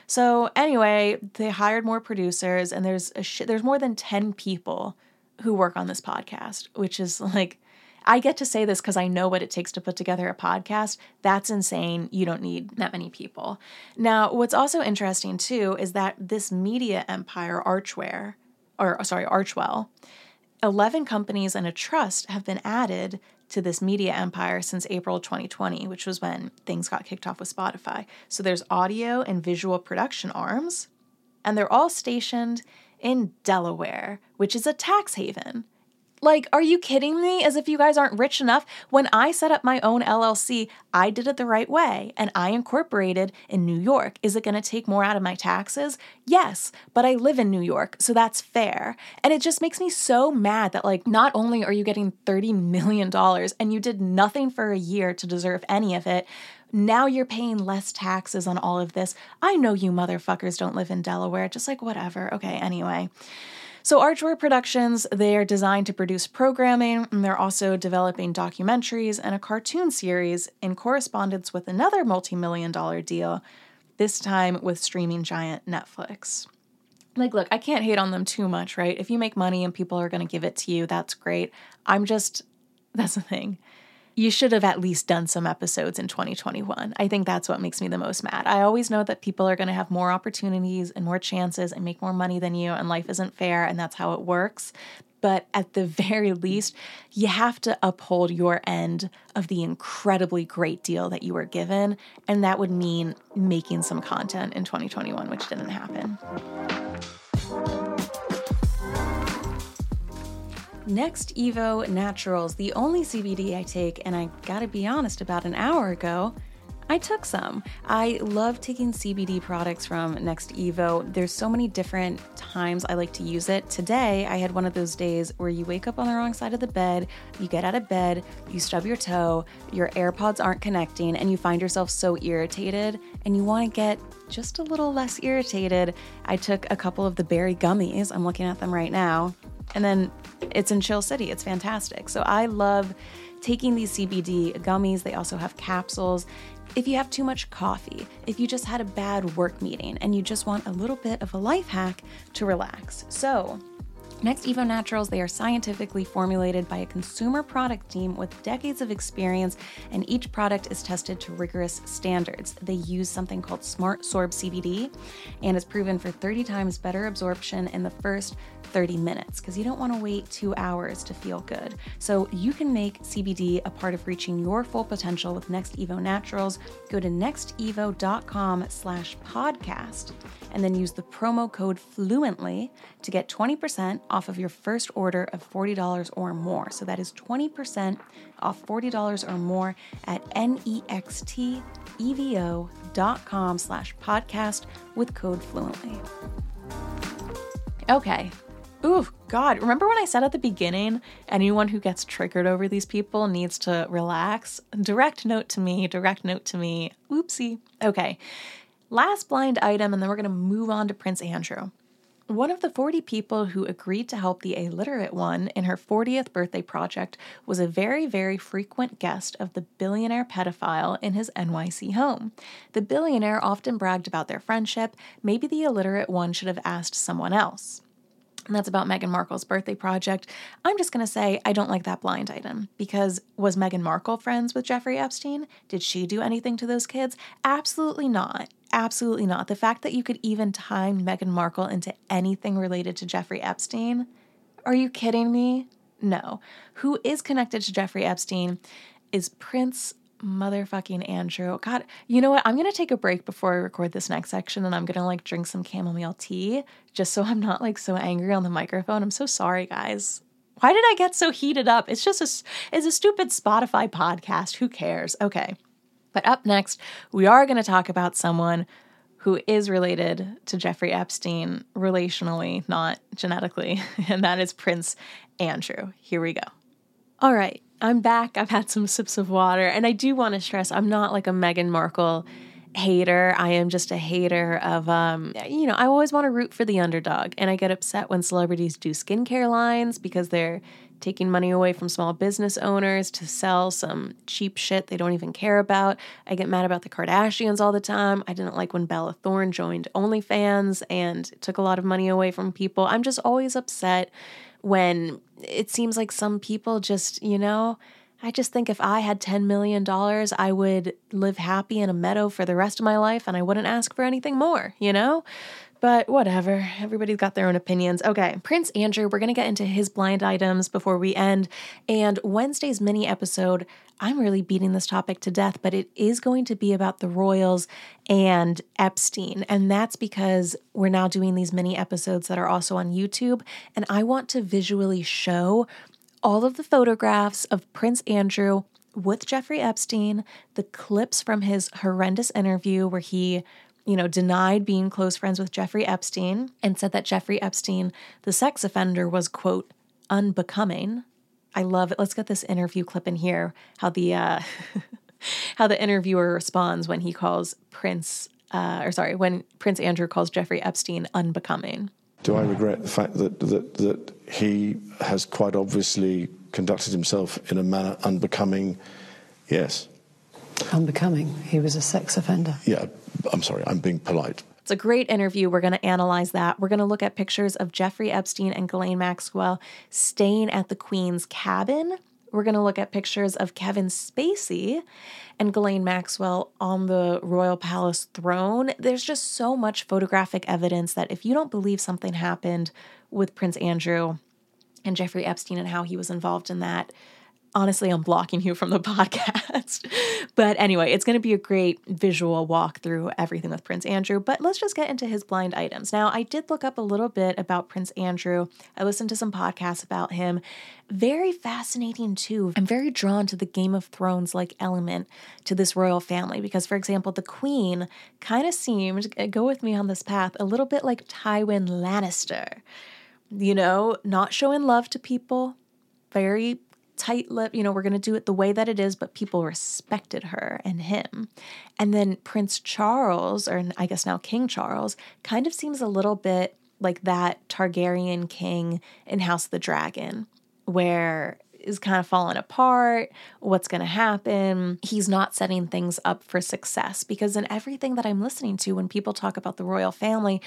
So anyway, they hired more producers, and there's a sh- there's more than ten people who work on this podcast, which is like, I get to say this because I know what it takes to put together a podcast. That's insane. You don't need that many people. Now, what's also interesting too is that this media empire, Archware, or uh, sorry, Archwell, 11 companies and a trust have been added to this media empire since April 2020, which was when things got kicked off with Spotify. So there's audio and visual production arms, and they're all stationed in Delaware, which is a tax haven. Like, are you kidding me? As if you guys aren't rich enough. When I set up my own LLC, I did it the right way and I incorporated in New York. Is it going to take more out of my taxes? Yes, but I live in New York, so that's fair. And it just makes me so mad that, like, not only are you getting $30 million and you did nothing for a year to deserve any of it, Now you're paying less taxes on all of this. I know you motherfuckers don't live in Delaware. Just like, whatever. Okay, anyway. So, Archway Productions, they're designed to produce programming, and they're also developing documentaries and a cartoon series in correspondence with another multi million dollar deal, this time with streaming giant Netflix. Like, look, I can't hate on them too much, right? If you make money and people are going to give it to you, that's great. I'm just, that's the thing you should have at least done some episodes in 2021. I think that's what makes me the most mad. I always know that people are going to have more opportunities and more chances and make more money than you, and life isn't fair, and that's how it works. But at the very least, you have to uphold your end of the incredibly great deal that you were given. And that would mean making some content in 2021, which didn't happen. NextEvo Naturals, the only CBD I take, and I gotta be honest, about an hour ago, I took some. I love taking CBD products from NextEvo. There's so many different times I like to use it. Today, I had one of those days where you wake up on the wrong side of the bed, you get out of bed, you stub your toe, your AirPods aren't connecting, and you find yourself so irritated and you want to get just a little less irritated. I took a couple of the berry gummies. I'm looking at them right now. And then it's in Chill City. It's fantastic. So I love taking these CBD gummies. They also have capsules. If you have too much coffee, if you just had a bad work meeting and you just want a little bit of a life hack to relax. So, NextEvo Naturals, they are scientifically formulated by a consumer product team with decades of experience, and each product is tested to rigorous standards. They use something called SmartSorb CBD, and it's proven for 30 times better absorption in the first 30 minutes because you don't want to wait two hours to feel good. So you can make CBD a part of reaching your full potential with NextEvo Naturals. Go to nextevo.com slash podcast and then use the promo code FLUENTLY to get 20% off of your first order of $40 or more. So that is 20% off $40 or more at nextevo.com slash podcast with code FLUENTLY. Okay, Ooh, God. Remember when I said at the beginning, anyone who gets triggered over these people needs to relax? Direct note to me, direct note to me. Oopsie. Okay. Last blind item, and then we're going to move on to Prince Andrew. One of the 40 people who agreed to help the illiterate one in her 40th birthday project was a very, very frequent guest of the billionaire pedophile in his NYC home. The billionaire often bragged about their friendship. Maybe the illiterate one should have asked someone else and that's about Meghan Markle's birthday project. I'm just going to say I don't like that blind item because was Meghan Markle friends with Jeffrey Epstein? Did she do anything to those kids? Absolutely not. Absolutely not. The fact that you could even tie Meghan Markle into anything related to Jeffrey Epstein? Are you kidding me? No. Who is connected to Jeffrey Epstein is Prince motherfucking Andrew. God, you know what? I'm going to take a break before I record this next section and I'm going to like drink some chamomile tea just so I'm not like so angry on the microphone. I'm so sorry, guys. Why did I get so heated up? It's just a it's a stupid Spotify podcast. Who cares? Okay. But up next, we are going to talk about someone who is related to Jeffrey Epstein relationally, not genetically, and that is Prince Andrew. Here we go. All right. I'm back. I've had some sips of water. And I do want to stress I'm not like a Meghan Markle hater. I am just a hater of, um, you know, I always want to root for the underdog. And I get upset when celebrities do skincare lines because they're taking money away from small business owners to sell some cheap shit they don't even care about. I get mad about the Kardashians all the time. I didn't like when Bella Thorne joined OnlyFans and took a lot of money away from people. I'm just always upset when it seems like some people just, you know, I just think if I had $10 million, I would live happy in a meadow for the rest of my life and I wouldn't ask for anything more, you know? But whatever, everybody's got their own opinions. Okay, Prince Andrew, we're gonna get into his blind items before we end. And Wednesday's mini episode, I'm really beating this topic to death, but it is going to be about the royals and Epstein. And that's because we're now doing these mini episodes that are also on YouTube. And I want to visually show all of the photographs of Prince Andrew with Jeffrey Epstein, the clips from his horrendous interview where he you know, denied being close friends with Jeffrey Epstein and said that Jeffrey Epstein, the sex offender, was, quote, unbecoming. I love it. Let's get this interview clip in here. How the, uh, how the interviewer responds when he calls Prince, uh, or sorry, when Prince Andrew calls Jeffrey Epstein unbecoming. Do I regret the fact that, that, that he has quite obviously conducted himself in a manner unbecoming? Yes. Unbecoming. He was a sex offender. Yeah, I'm sorry, I'm being polite. It's a great interview. We're going to analyze that. We're going to look at pictures of Jeffrey Epstein and Ghislaine Maxwell staying at the Queen's cabin. We're going to look at pictures of Kevin Spacey and Ghislaine Maxwell on the Royal Palace throne. There's just so much photographic evidence that if you don't believe something happened with Prince Andrew and Jeffrey Epstein and how he was involved in that, honestly, I'm blocking you from the podcast. but anyway, it's going to be a great visual walk through everything with Prince Andrew. But let's just get into his blind items. Now, I did look up a little bit about Prince Andrew. I listened to some podcasts about him. Very fascinating, too. I'm very drawn to the Game of Thrones like element to this royal family because, for example, the Queen kind of seemed, uh, go with me on this path, a little bit like Tywin Lannister. You know, not showing love to people, very tight lip, you know, we're going to do it the way that it is, but people respected her and him. And then Prince Charles, or I guess now King Charles, kind of seems a little bit like that Targaryen king in House of the Dragon, where is kind of falling apart. What's going to happen? He's not setting things up for success because in everything that I'm listening to, when people talk about the royal family,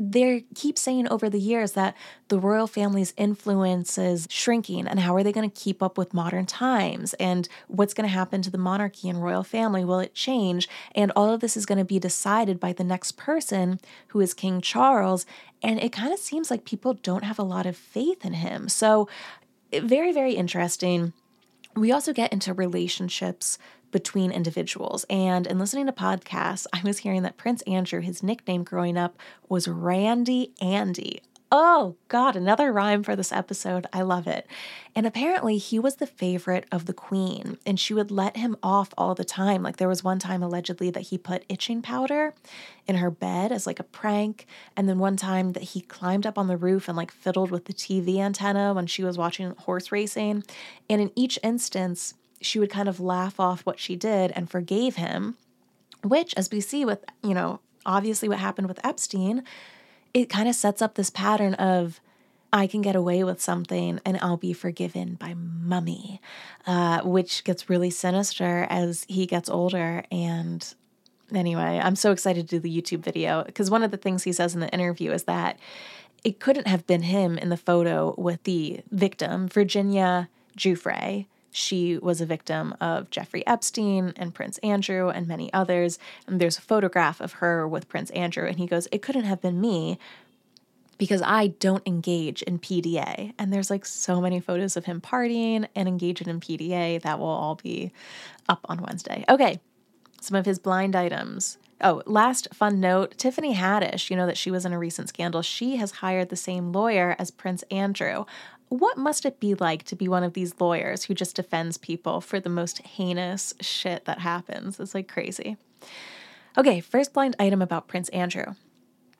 they keep saying over the years that the royal family's influence is shrinking and how are they going to keep up with modern times? And what's going to happen to the monarchy and royal family? Will it change? And all of this is going to be decided by the next person who is king charles and it kind of seems like people don't have a lot of faith in him. So very very interesting. We also get into relationships between individuals. And in listening to podcasts, I was hearing that Prince Andrew, his nickname growing up was Randy Andy. Oh, God, another rhyme for this episode. I love it. And apparently, he was the favorite of the queen, and she would let him off all the time. Like, there was one time allegedly that he put itching powder in her bed as like a prank. And then one time that he climbed up on the roof and like fiddled with the TV antenna when she was watching horse racing. And in each instance, she would kind of laugh off what she did and forgave him, which, as we see with, you know, obviously what happened with Epstein, it kind of sets up this pattern of, I can get away with something and I'll be forgiven by mummy, uh, which gets really sinister as he gets older. And anyway, I'm so excited to do the YouTube video because one of the things he says in the interview is that it couldn't have been him in the photo with the victim, Virginia Giuffre, she was a victim of Jeffrey Epstein and Prince Andrew and many others. And there's a photograph of her with Prince Andrew, and he goes, It couldn't have been me because I don't engage in PDA. And there's like so many photos of him partying and engaging in PDA that will all be up on Wednesday. Okay, some of his blind items. Oh, last fun note Tiffany Haddish, you know that she was in a recent scandal. She has hired the same lawyer as Prince Andrew what must it be like to be one of these lawyers who just defends people for the most heinous shit that happens? It's like crazy. Okay, first blind item about Prince Andrew.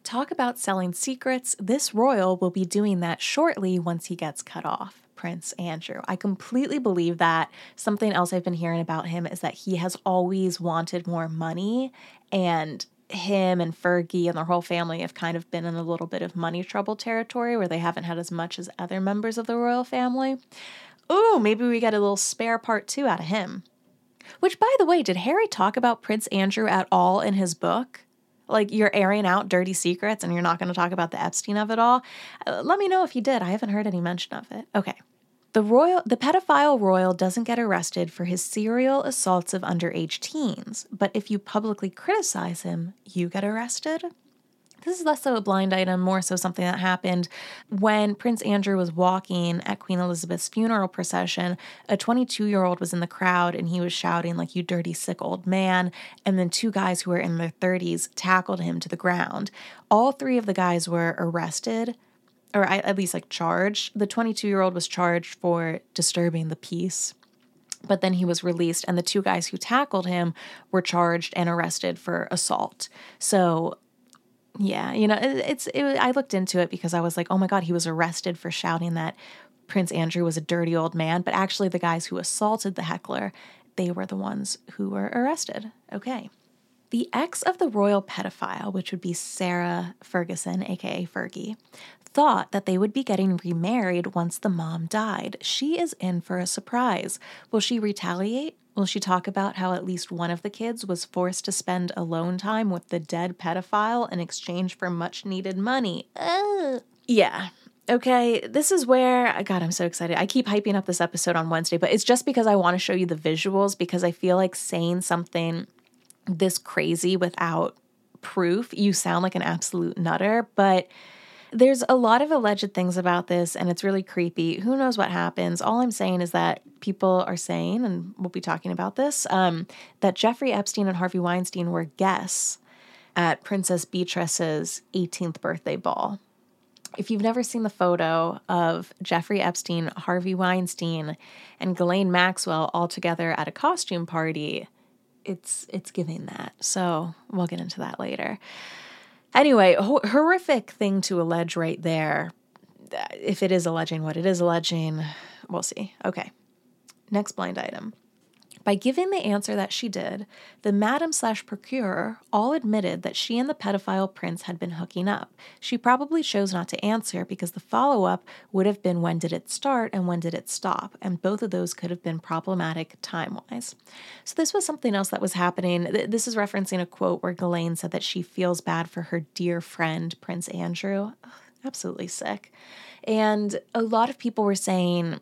Talk about selling secrets. This royal will be doing that shortly once he gets cut off. Prince Andrew. I completely believe that. Something else I've been hearing about him is that he has always wanted more money and him and Fergie and their whole family have kind of been in a little bit of money trouble territory where they haven't had as much as other members of the royal family. Ooh, maybe we get a little spare part two out of him. Which, by the way, did Harry talk about Prince Andrew at all in his book? Like, you're airing out dirty secrets and you're not going to talk about the Epstein of it all? Uh, let me know if you did. I haven't heard any mention of it. Okay. The royal the pedophile royal doesn't get arrested for his serial assaults of underage teens, but if you publicly criticize him, you get arrested. This is less so a blind item, more so something that happened when Prince Andrew was walking at Queen Elizabeth's funeral procession. A 22 year old was in the crowd and he was shouting, like, you dirty, sick old man. And then two guys who were in their 30s tackled him to the ground. All three of the guys were arrested or at least like charged. The 22 year old was charged for disturbing the peace, but then he was released, and the two guys who tackled him were charged and arrested for assault. So, yeah, you know, it, it's. It, I looked into it because I was like, oh my god, he was arrested for shouting that Prince Andrew was a dirty old man, but actually the guys who assaulted the heckler they were the ones who were arrested. Okay. The ex of the royal pedophile, which would be Sarah Ferguson, aka Fergie, thought that they would be getting remarried once the mom died. She is in for a surprise. Will she retaliate? Will she talk about how at least one of the kids was forced to spend alone time with the dead pedophile in exchange for much needed money? Ugh. Yeah. Okay, this is where, uh, God, I'm so excited. I keep hyping up this episode on Wednesday, but it's just because I want to show you the visuals because I feel like saying something this crazy without proof, you sound like an absolute nutter. But there's a lot of alleged things about this, and it's really creepy. Who knows what happens? All I'm saying is that people are saying, and we'll be talking about this, um, that Jeffrey Epstein and Harvey Weinstein were guests at Princess Beatrice's 18th birthday ball. If you've never seen the photo of Jeffrey Epstein, Harvey Weinstein, and Ghislaine Maxwell all together at a costume party, it's it's giving that. So we'll get into that later. Anyway, ho- horrific thing to allege right there. If it is alleging what it is alleging, we'll see. Okay. Next blind item. By giving the answer that she did, the madam slash procurer all admitted that she and the pedophile prince had been hooking up. She probably chose not to answer because the follow up would have been when did it start and when did it stop, and both of those could have been problematic time wise. So, this was something else that was happening. This is referencing a quote where Ghislaine said that she feels bad for her dear friend, Prince Andrew. Ugh, absolutely sick. And a lot of people were saying,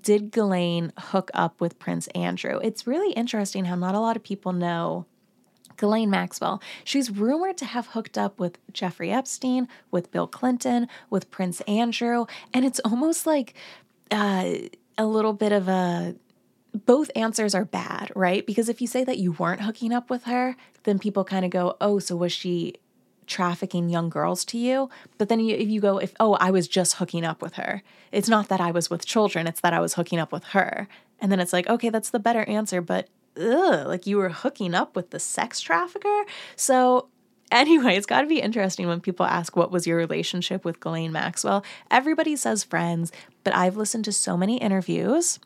did Ghislaine hook up with Prince Andrew? It's really interesting how not a lot of people know Ghislaine Maxwell. She's rumored to have hooked up with Jeffrey Epstein, with Bill Clinton, with Prince Andrew, and it's almost like uh, a little bit of a both answers are bad, right? Because if you say that you weren't hooking up with her, then people kind of go, "Oh, so was she trafficking young girls to you. But then you, if you go, if, oh, I was just hooking up with her, it's not that I was with children, it's that I was hooking up with her. And then it's like, okay, that's the better answer, but ugh, like you were hooking up with the sex trafficker. So anyway, it's got to be interesting when people ask, What was your relationship with Ghislaine Maxwell? Everybody says friends, but I've listened to so many interviews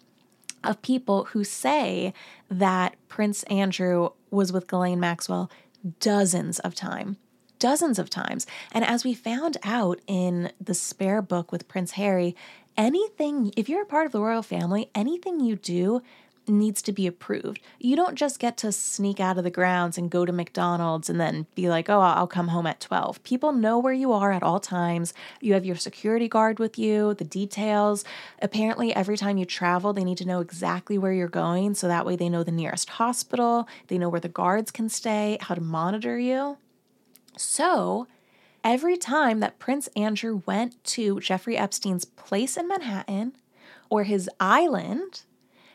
of people who say that Prince Andrew was with Ghislaine Maxwell dozens of time dozens of times. And as we found out in the spare book with Prince Harry, anything, if you're a part of the royal family, anything you do needs to be approved. You don't just get to sneak out of the grounds and go to McDonald's and then be like, oh, I'll come home at 12. People know where you are at all times. You have your security guard with you, the details. Apparently, every time you travel, they need to know exactly where you're going so that way they know the nearest hospital, they know where the guards can stay, how to monitor you. So, every time that Prince Andrew went to Jeffrey Epstein's place in Manhattan or his island,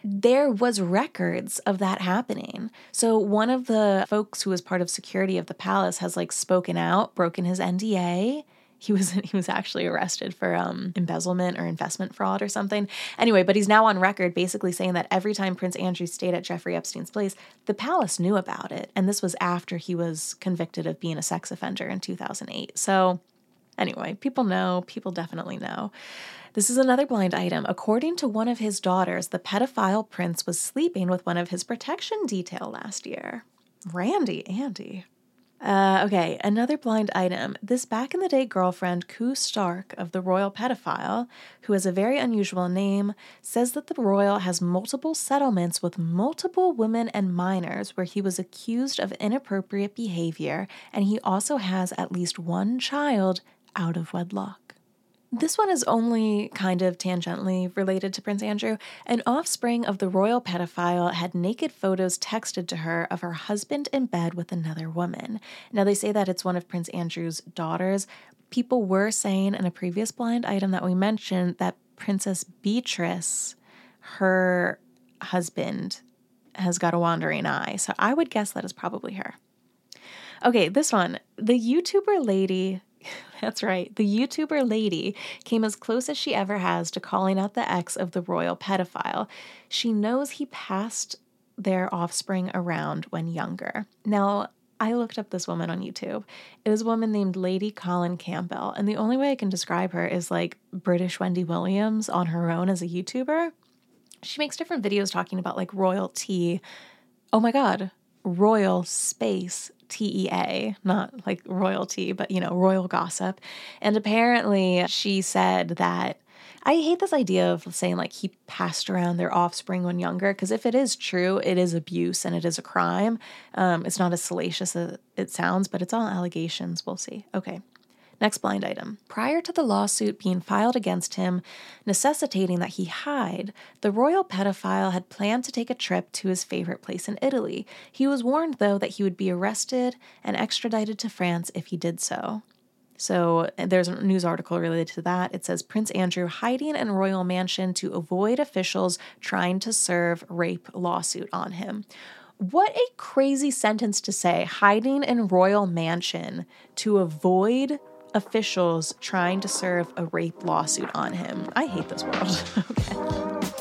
there was records of that happening. So one of the folks who was part of security of the palace has like spoken out, broken his NDA, he was he was actually arrested for um, embezzlement or investment fraud or something. Anyway, but he's now on record basically saying that every time Prince Andrew stayed at Jeffrey Epstein's place, the palace knew about it, and this was after he was convicted of being a sex offender in 2008. So, anyway, people know, people definitely know. This is another blind item. According to one of his daughters, the pedophile prince was sleeping with one of his protection detail last year. Randy Andy. Uh, okay, another blind item. This back in the day girlfriend, Koo Stark of the royal pedophile, who has a very unusual name, says that the royal has multiple settlements with multiple women and minors where he was accused of inappropriate behavior, and he also has at least one child out of wedlock. This one is only kind of tangentially related to Prince Andrew. An offspring of the royal pedophile had naked photos texted to her of her husband in bed with another woman. Now, they say that it's one of Prince Andrew's daughters. People were saying in a previous blind item that we mentioned that Princess Beatrice, her husband, has got a wandering eye. So I would guess that is probably her. Okay, this one. The YouTuber lady that's right. The YouTuber lady came as close as she ever has to calling out the ex of the royal pedophile. She knows he passed their offspring around when younger. Now, I looked up this woman on YouTube. It was a woman named Lady Colin Campbell, and the only way I can describe her is like British Wendy Williams on her own as a YouTuber. She makes different videos talking about like royalty. Oh my God, royal space TEA, not like royalty, but you know, royal gossip. And apparently she said that I hate this idea of saying like he passed around their offspring when younger, because if it is true, it is abuse and it is a crime. Um, it's not as salacious as it sounds, but it's all allegations. We'll see. Okay. Next blind item. Prior to the lawsuit being filed against him, necessitating that he hide, the royal pedophile had planned to take a trip to his favorite place in Italy. He was warned, though, that he would be arrested and extradited to France if he did so. So eh, there's a news article related to that. It says Prince Andrew hiding in royal mansion to avoid officials trying to serve rape lawsuit on him. What a crazy sentence to say, hiding in royal mansion to avoid officials trying to serve a rape lawsuit on him. I hate this world. okay.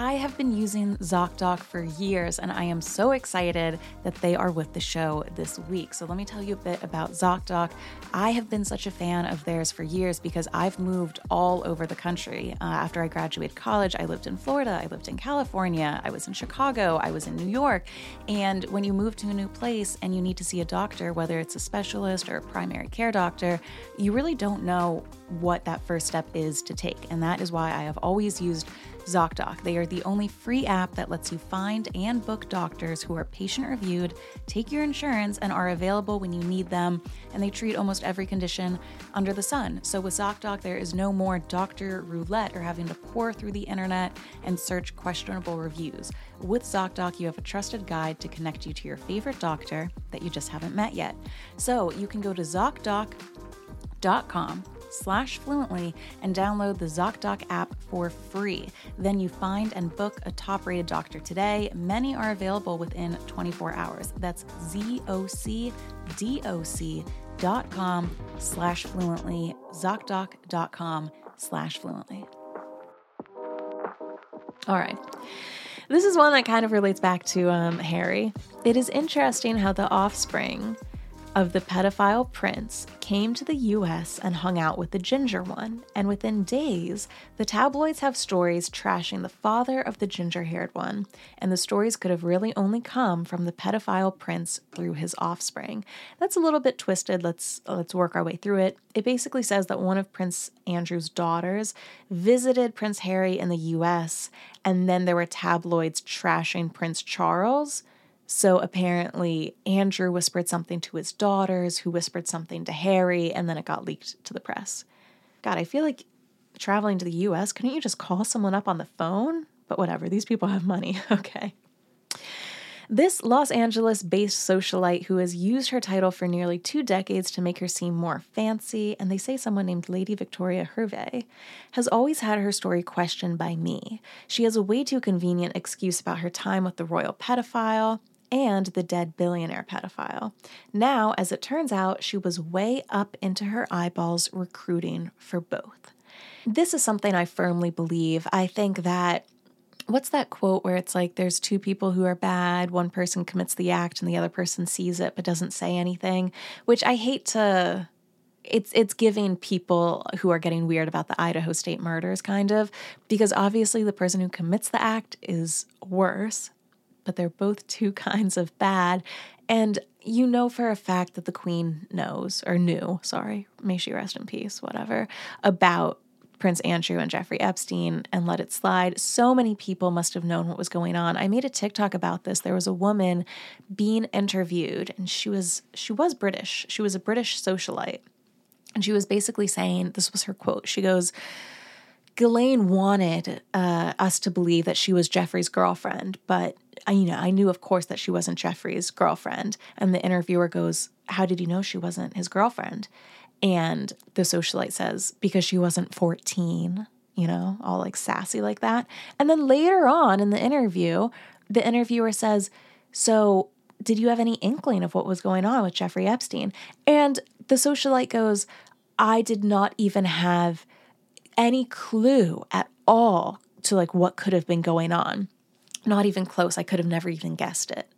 I have been using ZocDoc for years, and I am so excited that they are with the show this week. So, let me tell you a bit about ZocDoc. I have been such a fan of theirs for years because I've moved all over the country. Uh, after I graduated college, I lived in Florida, I lived in California, I was in Chicago, I was in New York. And when you move to a new place and you need to see a doctor, whether it's a specialist or a primary care doctor, you really don't know what that first step is to take. And that is why I have always used ZocDoc. They are the only free app that lets you find and book doctors who are patient reviewed, take your insurance, and are available when you need them. And they treat almost every condition under the sun. So with ZocDoc, there is no more doctor roulette or having to pour through the internet and search questionable reviews. With ZocDoc, you have a trusted guide to connect you to your favorite doctor that you just haven't met yet. So you can go to ZocDoc.com slash fluently and download the ZocDoc app for free. Then you find and book a top rated doctor today. Many are available within 24 hours. That's ZocDoc.com slash fluently, ZocDoc.com slash fluently. All right. This is one that kind of relates back to um, Harry. It is interesting how the offspring of the pedophile prince came to the US and hung out with the ginger one, and within days, the tabloids have stories trashing the father of the ginger haired one, and the stories could have really only come from the pedophile prince through his offspring. That's a little bit twisted. Let's let's work our way through it. It basically says that one of Prince Andrew's daughters visited Prince Harry in the US, and then there were tabloids trashing Prince Charles so apparently, Andrew whispered something to his daughters, who whispered something to Harry, and then it got leaked to the press. God, I feel like traveling to the US, couldn't you just call someone up on the phone? But whatever, these people have money. Okay. This Los Angeles based socialite who has used her title for nearly two decades to make her seem more fancy, and they say someone named Lady Victoria Hervey, has always had her story questioned by me. She has a way too convenient excuse about her time with the royal pedophile, and the dead billionaire pedophile. Now, as it turns out, she was way up into her eyeballs recruiting for both. This is something I firmly believe. I think that what's that quote where it's like there's two people who are bad, one person commits the act and the other person sees it but doesn't say anything, which I hate to it's it's giving people who are getting weird about the Idaho state murders kind of because obviously the person who commits the act is worse but they're both two kinds of bad. And you know for a fact that the queen knows, or knew, sorry, may she rest in peace, whatever, about Prince Andrew and Jeffrey Epstein and let it slide. So many people must have known what was going on. I made a TikTok about this. There was a woman being interviewed and she was she was British. She was a British socialite. And she was basically saying, this was her quote. She goes, Ghislaine wanted uh, us to believe that she was Jeffrey's girlfriend, but I, you know, I knew, of course, that she wasn't Jeffrey's girlfriend. And the interviewer goes, "How did you know she wasn't his girlfriend?" And the socialite says, "Because she wasn't 14." You know, all like sassy like that. And then later on in the interview, the interviewer says, "So, did you have any inkling of what was going on with Jeffrey Epstein?" And the socialite goes, "I did not even have." Any clue at all to like what could have been going on. Not even close. I could have never even guessed it.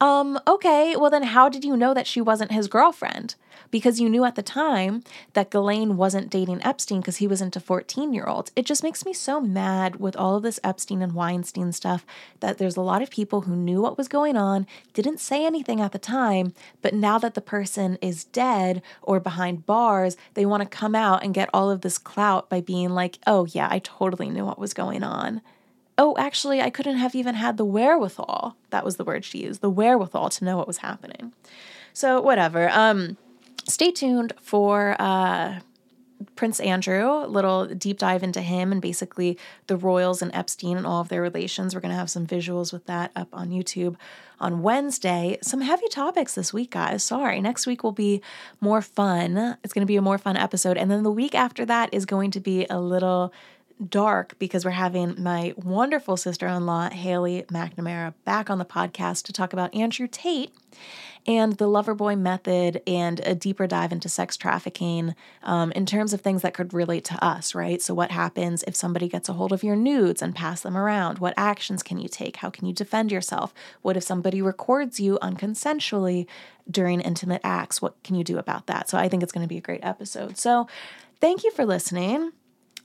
Um, okay, well, then how did you know that she wasn't his girlfriend? Because you knew at the time that Ghislaine wasn't dating Epstein because he was into 14 year olds. It just makes me so mad with all of this Epstein and Weinstein stuff that there's a lot of people who knew what was going on, didn't say anything at the time, but now that the person is dead or behind bars, they want to come out and get all of this clout by being like, oh, yeah, I totally knew what was going on oh, actually, I couldn't have even had the wherewithal. That was the word she used, the wherewithal to know what was happening. So, whatever. Um, stay tuned for uh, Prince Andrew, a little deep dive into him and basically the royals and Epstein and all of their relations. We're going to have some visuals with that up on YouTube on Wednesday. Some heavy topics this week, guys. Sorry. Next week will be more fun. It's going to be a more fun episode. And then the week after that is going to be a little dark because we're having my wonderful sister in law, Haley McNamara, back on the podcast to talk about Andrew Tate and the Loverboy method and a deeper dive into sex trafficking um, in terms of things that could relate to us, right? So, what happens if somebody gets a hold of your nudes and pass them around? What actions can you take? How can you defend yourself? What if somebody records you unconsensually during intimate acts? What can you do about that? So, I think it's going to be a great episode. So, thank you for listening.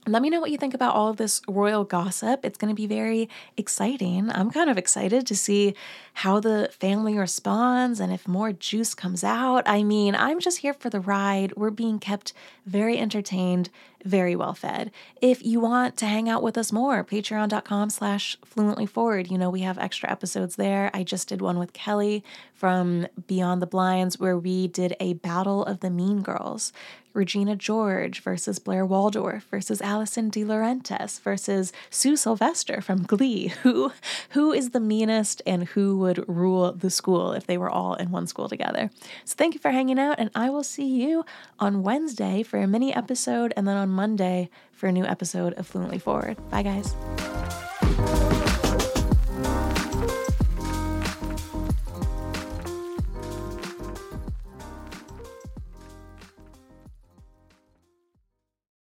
Let me know what you think about all of this royal gossip. It's going to be very exciting. I'm kind of excited to see how the family responds and if more juice comes out. I mean, I'm just here for the ride. We're being kept very entertained, very well fed. If you want to hang out with us more, patreon.com slash fluently forward. You know, we have extra episodes there. I just did one with Kelly from Beyond the Blinds where we did a battle of the mean girls. Regina George versus Blair Waldorf versus Alison DiLaurentis versus Sue Sylvester from Glee. Who who is the meanest and who would rule the school if they were all in one school together? So thank you for hanging out, and I will see you on Wednesday for a mini episode, and then on Monday for a new episode of Fluently Forward. Bye, guys.